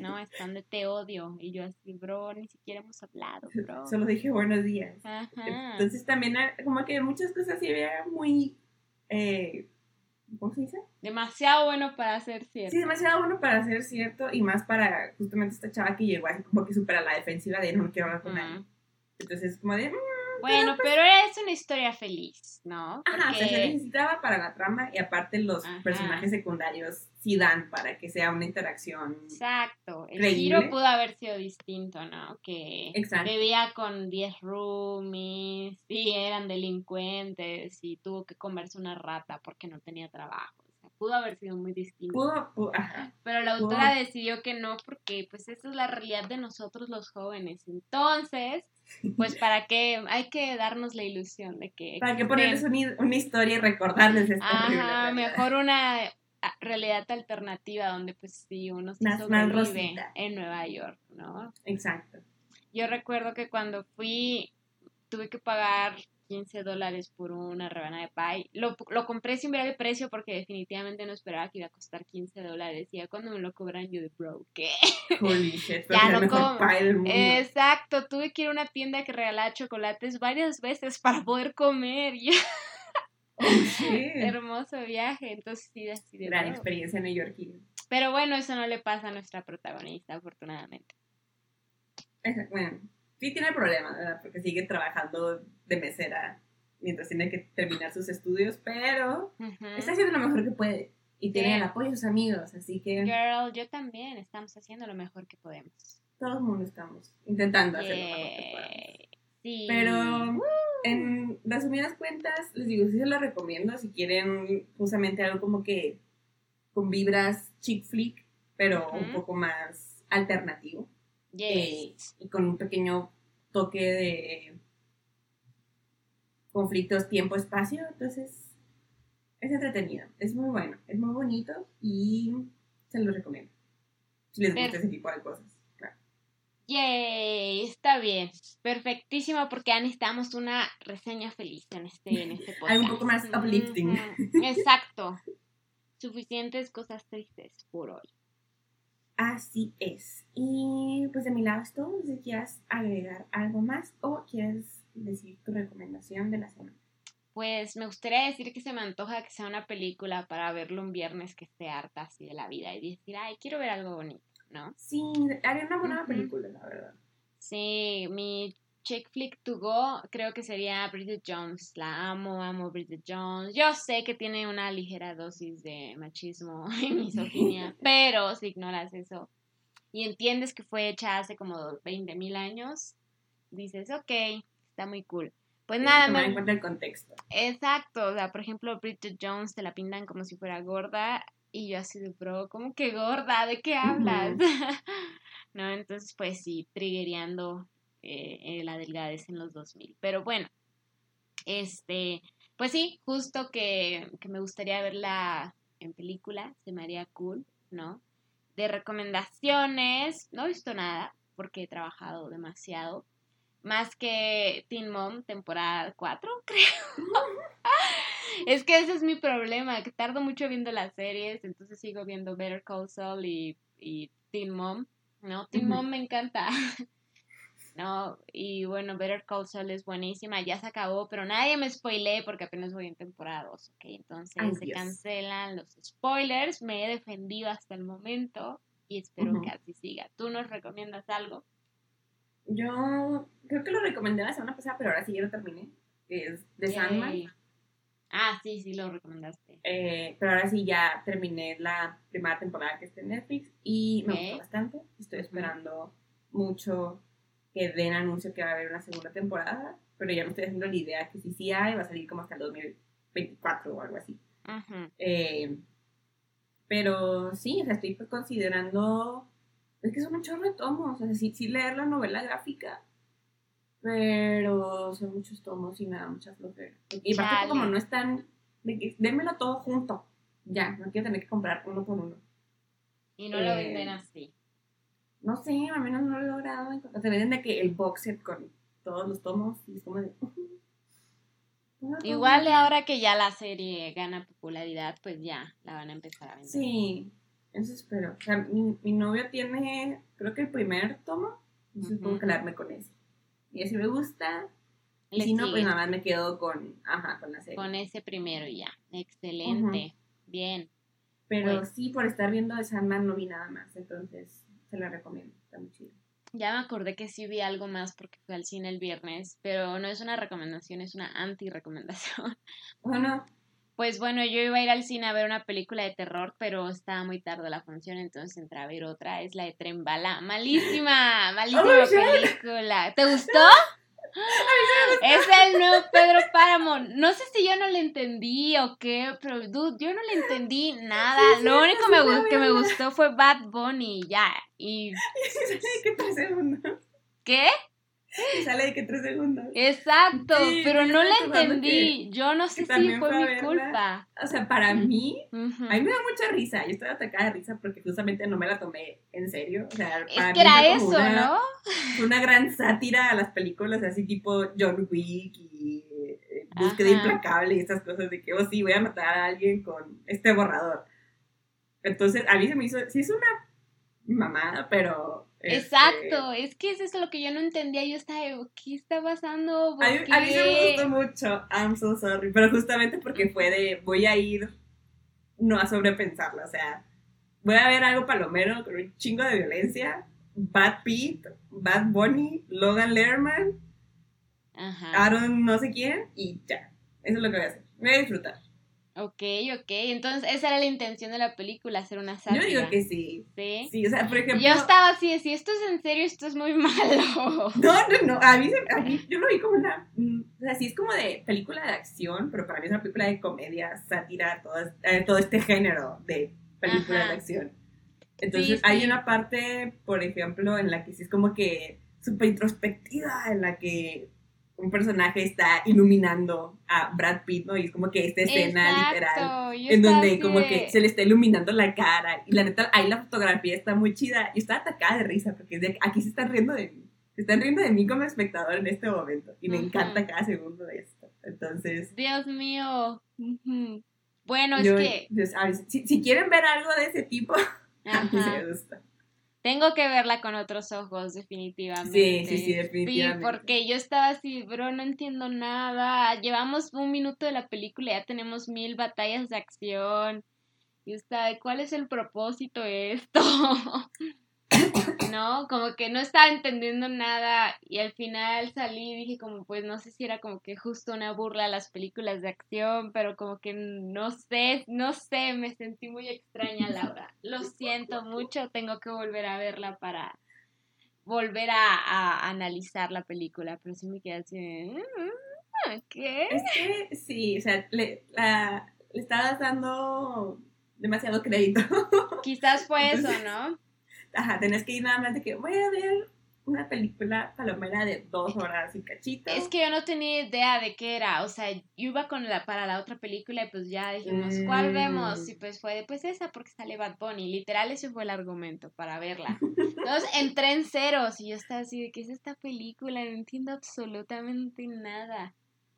No, están de te odio. Y yo así, bro, ni siquiera hemos hablado, bro. Solo dije buenos días. Ajá. Entonces también ah, como que muchas cosas se vean muy, eh, ¿cómo se dice? Demasiado bueno para ser cierto. Sí, demasiado bueno para ser cierto y más para justamente esta chava que llegó así como que supera la defensiva de no quiero hablar con nadie. Ujú. Entonces como de, mm, Bueno, pero es una historia feliz, ¿no? ajá, o sea, se Porque- necesitaba para la trama y aparte los Ajá. personajes secundarios sí dan para que sea una interacción. Exacto. El Creíble. giro pudo haber sido distinto, ¿no? Que Exacto. vivía con 10 roomies y eran delincuentes y tuvo que comerse una rata porque no tenía trabajo. Pudo haber sido muy distinto. Pudo, ajá. Pero la pudo- autora decidió que no porque pues esa es la realidad de nosotros los jóvenes. Entonces, pues para qué hay que darnos la ilusión de que Para que ponerles una, una historia y recordarles esta Ajá, mejor una ah, realidad alternativa donde pues sí uno se Más- sobrevive en Nueva York, ¿no? Exacto. Yo recuerdo que cuando fui tuve que pagar 15 dólares por una rebanada de pie. Lo, lo compré sin ver el precio porque definitivamente no esperaba que iba a costar 15 dólares. Y ya cuando me lo cobran yo de bro, ¿qué? Holy *laughs* Ya no como. Exacto, tuve que ir a una tienda que regalaba chocolates varias veces para poder comer. *laughs* Oh, hermoso viaje, entonces sí decidí. Gran "Bro". experiencia neoyorquina. Pero bueno, eso no le pasa a nuestra protagonista, afortunadamente. Bueno, sí tiene problemas, ¿verdad? Porque sigue trabajando de mesera mientras tiene que terminar sus estudios, pero Ujú. está haciendo lo mejor que puede. Y tiene el apoyo de sus amigos, así que Girl, yo también, estamos haciendo lo mejor que podemos. todo el mundo estamos intentando hacer lo mejor que podemos. Sí. Pero en resumidas cuentas, les digo, sí se lo recomiendo si quieren justamente algo como que con vibras chick flick, pero un Ujú. poco más alternativo. Eh, y con un pequeño toque de conflictos tiempo-espacio. Entonces, es entretenido, es muy bueno, es muy bonito y se lo recomiendo. Si les gusta ese tipo de cosas. Claro. Yay, está bien. Perfectísimo porque ya necesitamos una reseña feliz en este, en este *laughs* podcast. Algo un poco más uplifting. Exacto. Suficientes cosas tristes por hoy. Así es. Y pues de mi lado es todo. Si quieres agregar algo más o quieres decir tu recomendación de la semana. Pues me gustaría decir que se me antoja que sea una película para verlo un viernes que esté harta así de la vida y decir, ay, quiero ver algo bonito, ¿no? Sí, haría una buena película, la verdad. Sí, mi chick flick to go creo que sería Bridget Jones. La amo, amo Bridget Jones. Yo sé que tiene una ligera dosis de machismo *laughs* y misoginia, *laughs* pero si ignoras eso y entiendes que fue hecha hace como 20 mil años, dices, ok, está muy cool. Pues nada, tomar me, en cuenta el contexto. Exacto, o sea, por ejemplo, Bridget Jones te la pintan como si fuera gorda y yo así de bro, ¿cómo que gorda? ¿De qué hablas? *laughs* no, entonces pues sí, triguereando eh, la delgadez en los 2000. Pero bueno, este, pues sí, justo que, que me gustaría verla en película, se me haría cool, ¿no? De recomendaciones, no he visto nada porque he trabajado demasiado. Más que Teen Mom, temporada 4, *laughs* creo. es que ese es mi problema, que tardo mucho viendo las series, entonces sigo viendo Better Call Saul y, y Teen Mom. No, Teen. Mom me encanta. No, y bueno, Better Call Saul es buenísima, ya se acabó, pero nadie me spoilé porque apenas voy en temporada 2, ¿ok? Entonces Ay, se Dios. cancelan los spoilers, me he defendido hasta el momento y espero que así siga. ¿Tú nos recomiendas algo? Yo creo que lo recomendé la semana pasada, pero ahora sí ya lo terminé. Es The Sandman. Ah, sí, sí, lo recomendaste. Eh, pero ahora sí ya terminé la primera temporada que está en Netflix y me Ok. gustó bastante. Estoy esperando mucho que den anuncio que va a haber una segunda temporada, pero ya me estoy haciendo la idea que si sí hay, va a salir como hasta el 2024 o algo así. Eh, pero sí, o sea, estoy considerando. Es que son un chorro de tomos, o sea, sí, sí leer la novela gráfica, pero son muchos tomos y me da mucha flojera. Y aparte, como no están. Démelo todo junto. Ya, no quiero tener que comprar uno por uno. Y no lo Eh, venden así. No sé, al menos no lo he logrado. Te venden de que el box set con todos los tomos y es como de. "Ujú, no, Igual no". ahora que ya la serie gana popularidad, pues ya la van a empezar a vender. Sí, eso espero. O sea, mi, mi novio tiene, creo que el primer tomo, entonces Ujú. puedo quedarme con ese. Y así me gusta. Y si no, pues nada más me quedo con, ajá, con la serie. con ese primero ya. Excelente. Bien. Pero pues- sí, por estar viendo de Sandman no vi nada más, entonces se la recomiendo. Está muy chido. Ya me acordé que sí vi algo más porque fui al cine el viernes, pero no es una recomendación, es una anti-recomendación. Bueno, *laughs* Pues bueno, yo iba a ir al cine a ver una película de terror, pero estaba muy tarde la función, entonces entré a ver otra. Es la de Tren Bala. Malísima, *laughs* malísima Oh, película. ¿Te gustó? Es el nuevo Pedro Páramo. No sé si yo no le entendí o qué, pero dude, yo no le entendí nada. Sí, Lo único sí, me que me gustó fue Bad Bunny, ya. ¿Y *laughs* sale de que tres *laughs* segundos. qué? Y sale de que tres segundos. Exacto, Sí, pero no estoy le acordando entendí. Yo no sé si fue mi verla. culpa. O sea, para mí, Ujú. a mí me da mucha risa. Yo estaba atacada de risa porque justamente no me la tomé en serio. O sea, Es para que mí era eso, una- ¿no? una gran sátira a las películas así tipo John Wick y eh, Búsqueda Ajá. Implacable y estas cosas de que, oh sí, voy a matar a alguien con este borrador. Entonces, a mí se me hizo, sí es una mamada, pero... este, Exacto, es que eso es lo que yo no entendía. Yo estaba, ¿qué está pasando? ¿Por A mí, a mí se me qué?" gustó mucho, I'm so sorry, pero justamente porque fue de, voy a ir no a sobrepensarla, o sea, voy a ver algo palomero con un chingo de violencia, Bad Pete, Bad Bunny, Logan Lerman, Ajá. Aaron no sé quién y ya. Eso es lo que voy a hacer. Voy a disfrutar. Ok, ok. Entonces, esa era la intención de la película, hacer una sátira. Yo digo que sí. Sí. Sí, o sea, por ejemplo. Yo estaba así, de, si esto es en serio, esto es muy *laughs* malo. No, no, no. A mí, a mí yo lo vi como una. mm, O sea, sí es como de película de acción, pero para mí es una película de comedia, sátira, todo, eh, todo este género de películas Ajá. de acción. Entonces, Sí, hay una parte, por ejemplo, en la que sí es como que súper introspectiva, en la que un personaje está iluminando a Brad Pitt, ¿no? Y es como que esta escena literal. Exacto, yo en donde como que se le está iluminando la cara y la neta ahí la fotografía está muy chida y está atacada de risa porque es de- aquí se están riendo de mí se están riendo de mí como espectador en este momento y me encanta cada segundo de esto entonces Dios mío. Bueno, es yo, que yo- ¿sabes? si, si quieren ver algo de ese tipo *laughs* a mí me gusta tengo que verla con otros ojos, definitivamente. Sí, sí, sí, definitivamente. Sí, porque yo estaba así, bro, no entiendo nada. Llevamos un minuto de la película y ya tenemos mil batallas de acción. Y está, ¿cuál es el propósito de esto? *laughs* no, como que no estaba entendiendo nada y al final salí y dije como pues no sé si era como que justo una burla a las películas de acción, pero como que no sé, no sé, me sentí muy extraña Laura. Lo siento mucho, tengo que volver a verla para volver a, a analizar la película, pero sí me quedé así de, "Mm, ¿qué? Es que sí, o sea, le, la- le estabas dando demasiado crédito. Quizás fue eso, ¿no? Ajá, tenés que ir nada más de que voy a ver una película palomera de dos horas y cachito. Es que yo no tenía idea de qué era, o sea, yo iba con la, para la otra película y pues ya dijimos, ¿cuál Mm. vemos? Y pues fue, pues esa porque sale Bad Bunny, literal ese fue el argumento para verla. Entonces entré *laughs* en ceros y yo estaba así de, ¿qué es esta película? No entiendo absolutamente nada.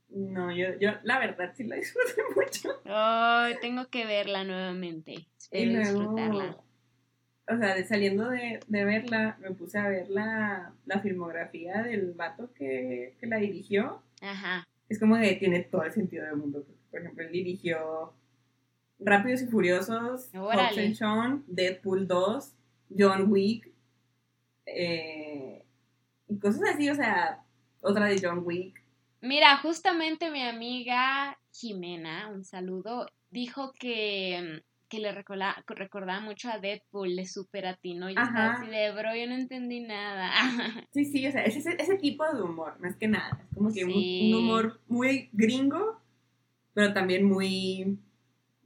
No, yo, yo la verdad sí la disfruté *laughs* mucho. Ay, tengo que verla nuevamente, espero luego, disfrutarla. O sea, de- saliendo de, de verla, me puse a ver la, la filmografía del vato que, que la dirigió. Ajá, Es como que tiene todo el sentido del mundo. Por ejemplo, él dirigió Rápidos y Furiosos. Hobbs and Deadpool 2, John Wick, eh, y cosas así, o sea, otra de John Wick. Mira, justamente mi amiga Jimena, un saludo, dijo que, que le recorda- recordaba mucho a Deadpool, le super atinó. Yo estaba así de, bro, yo no entendí nada. *laughs* Sí, sí, o sea, es ese, ese tipo de humor, más que nada. Es como que un, humor muy gringo, pero también muy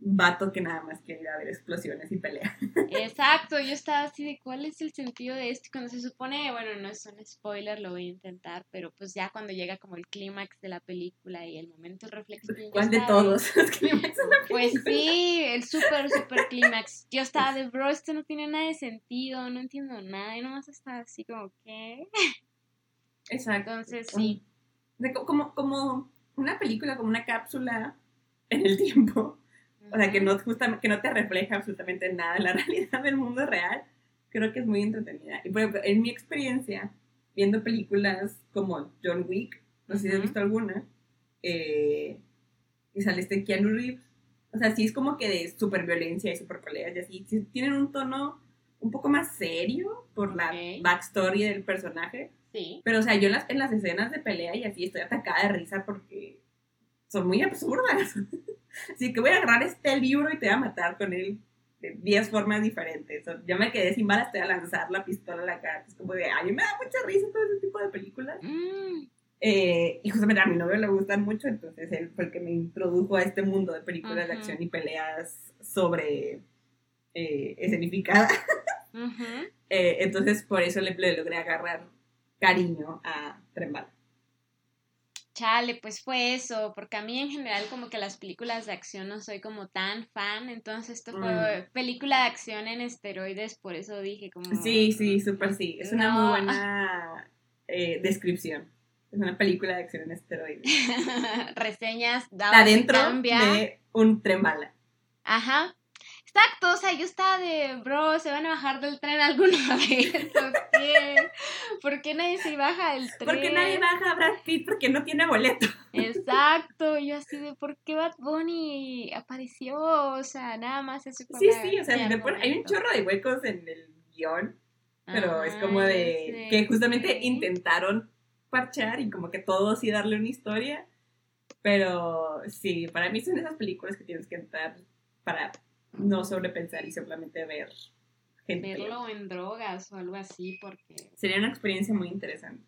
vato que nada más quiere ir a ver explosiones y peleas. Exacto, yo estaba así de, ¿cuál es el sentido de esto? Cuando se supone, bueno, no es un spoiler, lo voy a intentar, pero pues ya cuando llega como el clímax de la película y el momento reflexivo. ¿Cuál de todos? *laughs* los *laughs* Pues sí, el super, super clímax. Yo estaba de, bro, esto no tiene nada de sentido, no entiendo nada, y nomás estaba así como, ¿qué? Exacto. Entonces, sí. De como, como una película, como una cápsula en el tiempo. O sea, que no, justamente, que no te refleja absolutamente nada la *laughs* realidad del mundo real. Creo que es muy entretenida. Y por ejemplo, en mi experiencia, viendo películas como John Wick, no sé si has Ujú. visto alguna, eh, y sale este Keanu Reeves. O sea, sí es como que de super violencia y super peleas y así. Sí tienen un tono un poco más serio por la Ok. backstory del personaje. Sí. Pero, o sea, yo en las, en las escenas de pelea y así estoy atacada de risa porque son muy absurdas. *laughs* Así que voy a agarrar este libro y te voy a matar con él de 10 formas diferentes. O, yo me quedé sin balas, te voy a lanzar la pistola a la cara. Es como de, ay, me da mucha risa todo ese tipo de películas. Mm, Eh, y justamente a mi novio le gustan mucho, entonces él fue el que me introdujo a este mundo de películas de acción y peleas sobre eh, escenificada. *laughs* Eh, entonces por eso le, le logré agarrar cariño a Trembala. Chale, pues fue eso, porque a mí en general como que las películas de acción no soy como tan fan, entonces esto fue película de acción en esteroides, por eso dije como... Sí, sí, súper sí. Es una No. muy buena eh, descripción. Es una película de acción en esteroides. *laughs* Reseñas, dado Está que dentro cambia. de un tren bala. Ajá. Exacto, o sea, yo estaba de, bro, se van a bajar del tren alguna *laughs* vez, ¿o qué? ¿Por qué nadie se baja del tren? Porque nadie baja a Brad Pitt porque no tiene boleto. *laughs* Exacto, yo así de, ¿por qué Bad Bunny apareció? O sea, nada más eso Sí, sí, o sea, hay un chorro de huecos en el guion, pero es como de sí, que justamente sí. intentaron parchar y como que todo sí darle una historia. Pero sí, para mí son esas películas que tienes que entrar para no sobrepensar y simplemente ver gente. Verlo en drogas o algo así, porque Sería una experiencia muy interesante.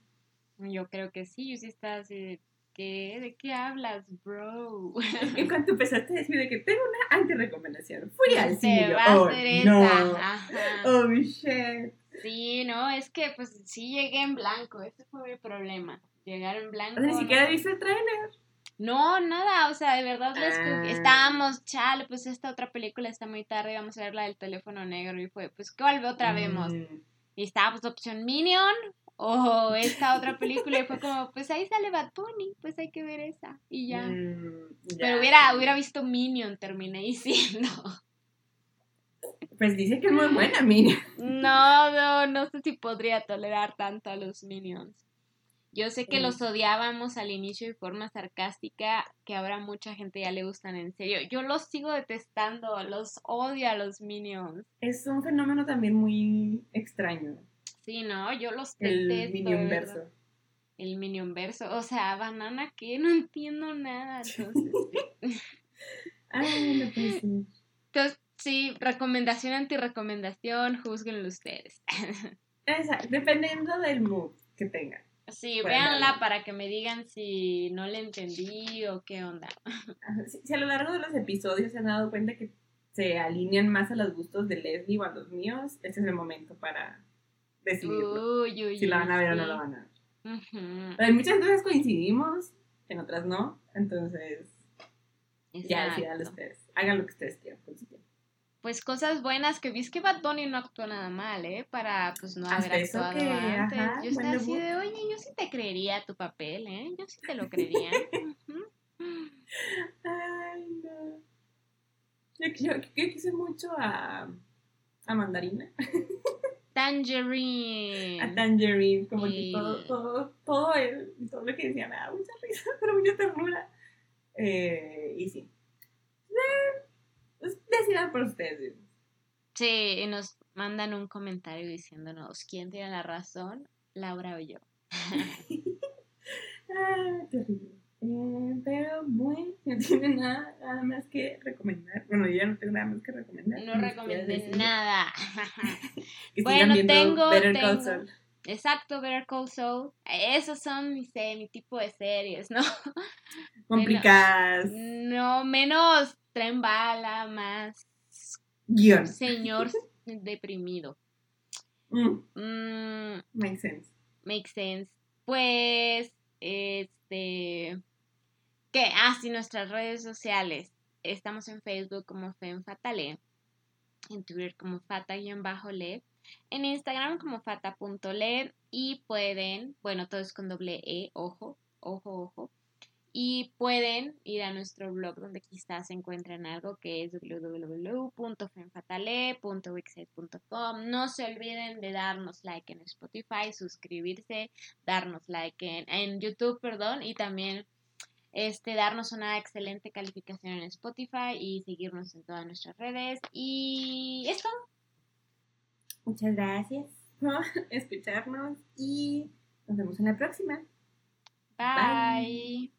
yo creo que sí, yo sí estaba así de, ¿qué? ¿De qué hablas, bro? En cuanto empezaste a decir de que tengo una anti-recomendación, fui al Te cine. oh, no. Ajá. Oh, shit. Sí, no, es que pues sí llegué en blanco, ese fue mi problema. Llegar en blanco. O sea, ni siquiera viste el trailer. No, nada, o sea, de verdad Ah. estábamos, chale, pues esta otra película está muy tarde, vamos a ver la del teléfono negro y fue, pues ¿cuál otra vemos? Mm, Y estaba pues opción Minion o esta otra película y fue como, pues ahí sale Bad Bunny, pues hay que ver esa y ya. mm, ya, Pero hubiera, hubiera visto Minion, terminé diciendo. Pues dice que es muy buena, mira. No, no, no sé si podría tolerar tanto a los Minions. Yo sé que los odiábamos al inicio de forma sarcástica, que ahora mucha gente ya le gustan en serio. Yo los sigo detestando, los odio a los Minions. Es un fenómeno también muy extraño. Sí, no, yo los El detesto. de Minion verso. El Minion verso. O sea, banana, ¿qué? No entiendo nada. Entonces. *laughs* Ay, no ser. Entonces, sí, recomendación anti-recomendación, juzguenlo ustedes. *laughs* Exacto, dependiendo del mood que tengan. Sí, véanla para que me digan si no le entendí o qué onda. Si, a lo largo de los episodios se han dado cuenta que se alinean más a los gustos de Leslie o a los míos, este es el momento para decidirlo. Uy, uy, si la van a ver o no la van a ver. Ujú, Pero en muchas cosas coincidimos, en otras no. Entonces, ya decidan ustedes. Hagan lo que ustedes quieran con su tiempo. Pues cosas buenas que vi es que Bad Bunny no actuó nada mal, ¿eh? Para pues no haber actuado que, antes. ajá, yo estaba así de, oye, yo sí te creería tu papel, ¿eh? Yo sí te lo creería. *laughs* Ay, no. Yo, yo, yo quise mucho a, a Mandarina, *laughs* Tangerine. a Tangerine, como que Sí. todo, todo, todo, el, todo lo que decía me daba mucha risa, pero mucha ternura. Eh, y sí. Eh, pues, decidan por ustedes. mismos. Sí, y nos mandan un comentario diciéndonos quién tiene la razón, Laura o yo. *laughs* Ah, terrible. Eh, pero bueno, *laughs* no tiene nada, nada más que recomendar. Bueno, yo no tengo nada más que recomendar. No decir nada. *laughs* Bueno, tengo- tengo-. Exacto, Better Call Saul. Esos son mi, mi tipo de series, ¿no? *laughs* Complicadas. No, menos tren bala, más Guión. señor *laughs* deprimido. Mm, Mm, makes sense. Make sense. Pues, este. ¿Qué? Ah, sí, nuestras redes sociales. Estamos en Facebook como FemFatale. En Twitter como fata-le. En Instagram como fata.le. Y pueden, bueno, todo es con doble E, ojo, ojo, ojo. Y pueden ir a nuestro blog donde quizás encuentren algo que es www.femfatale.wixsite.com. No se olviden de darnos like en Spotify, suscribirse, darnos like en, en YouTube, perdón, y también este, darnos una excelente calificación en Spotify y seguirnos en todas nuestras redes. Y esto, Muchas gracias por *laughs* escucharnos y nos vemos en la próxima. bye.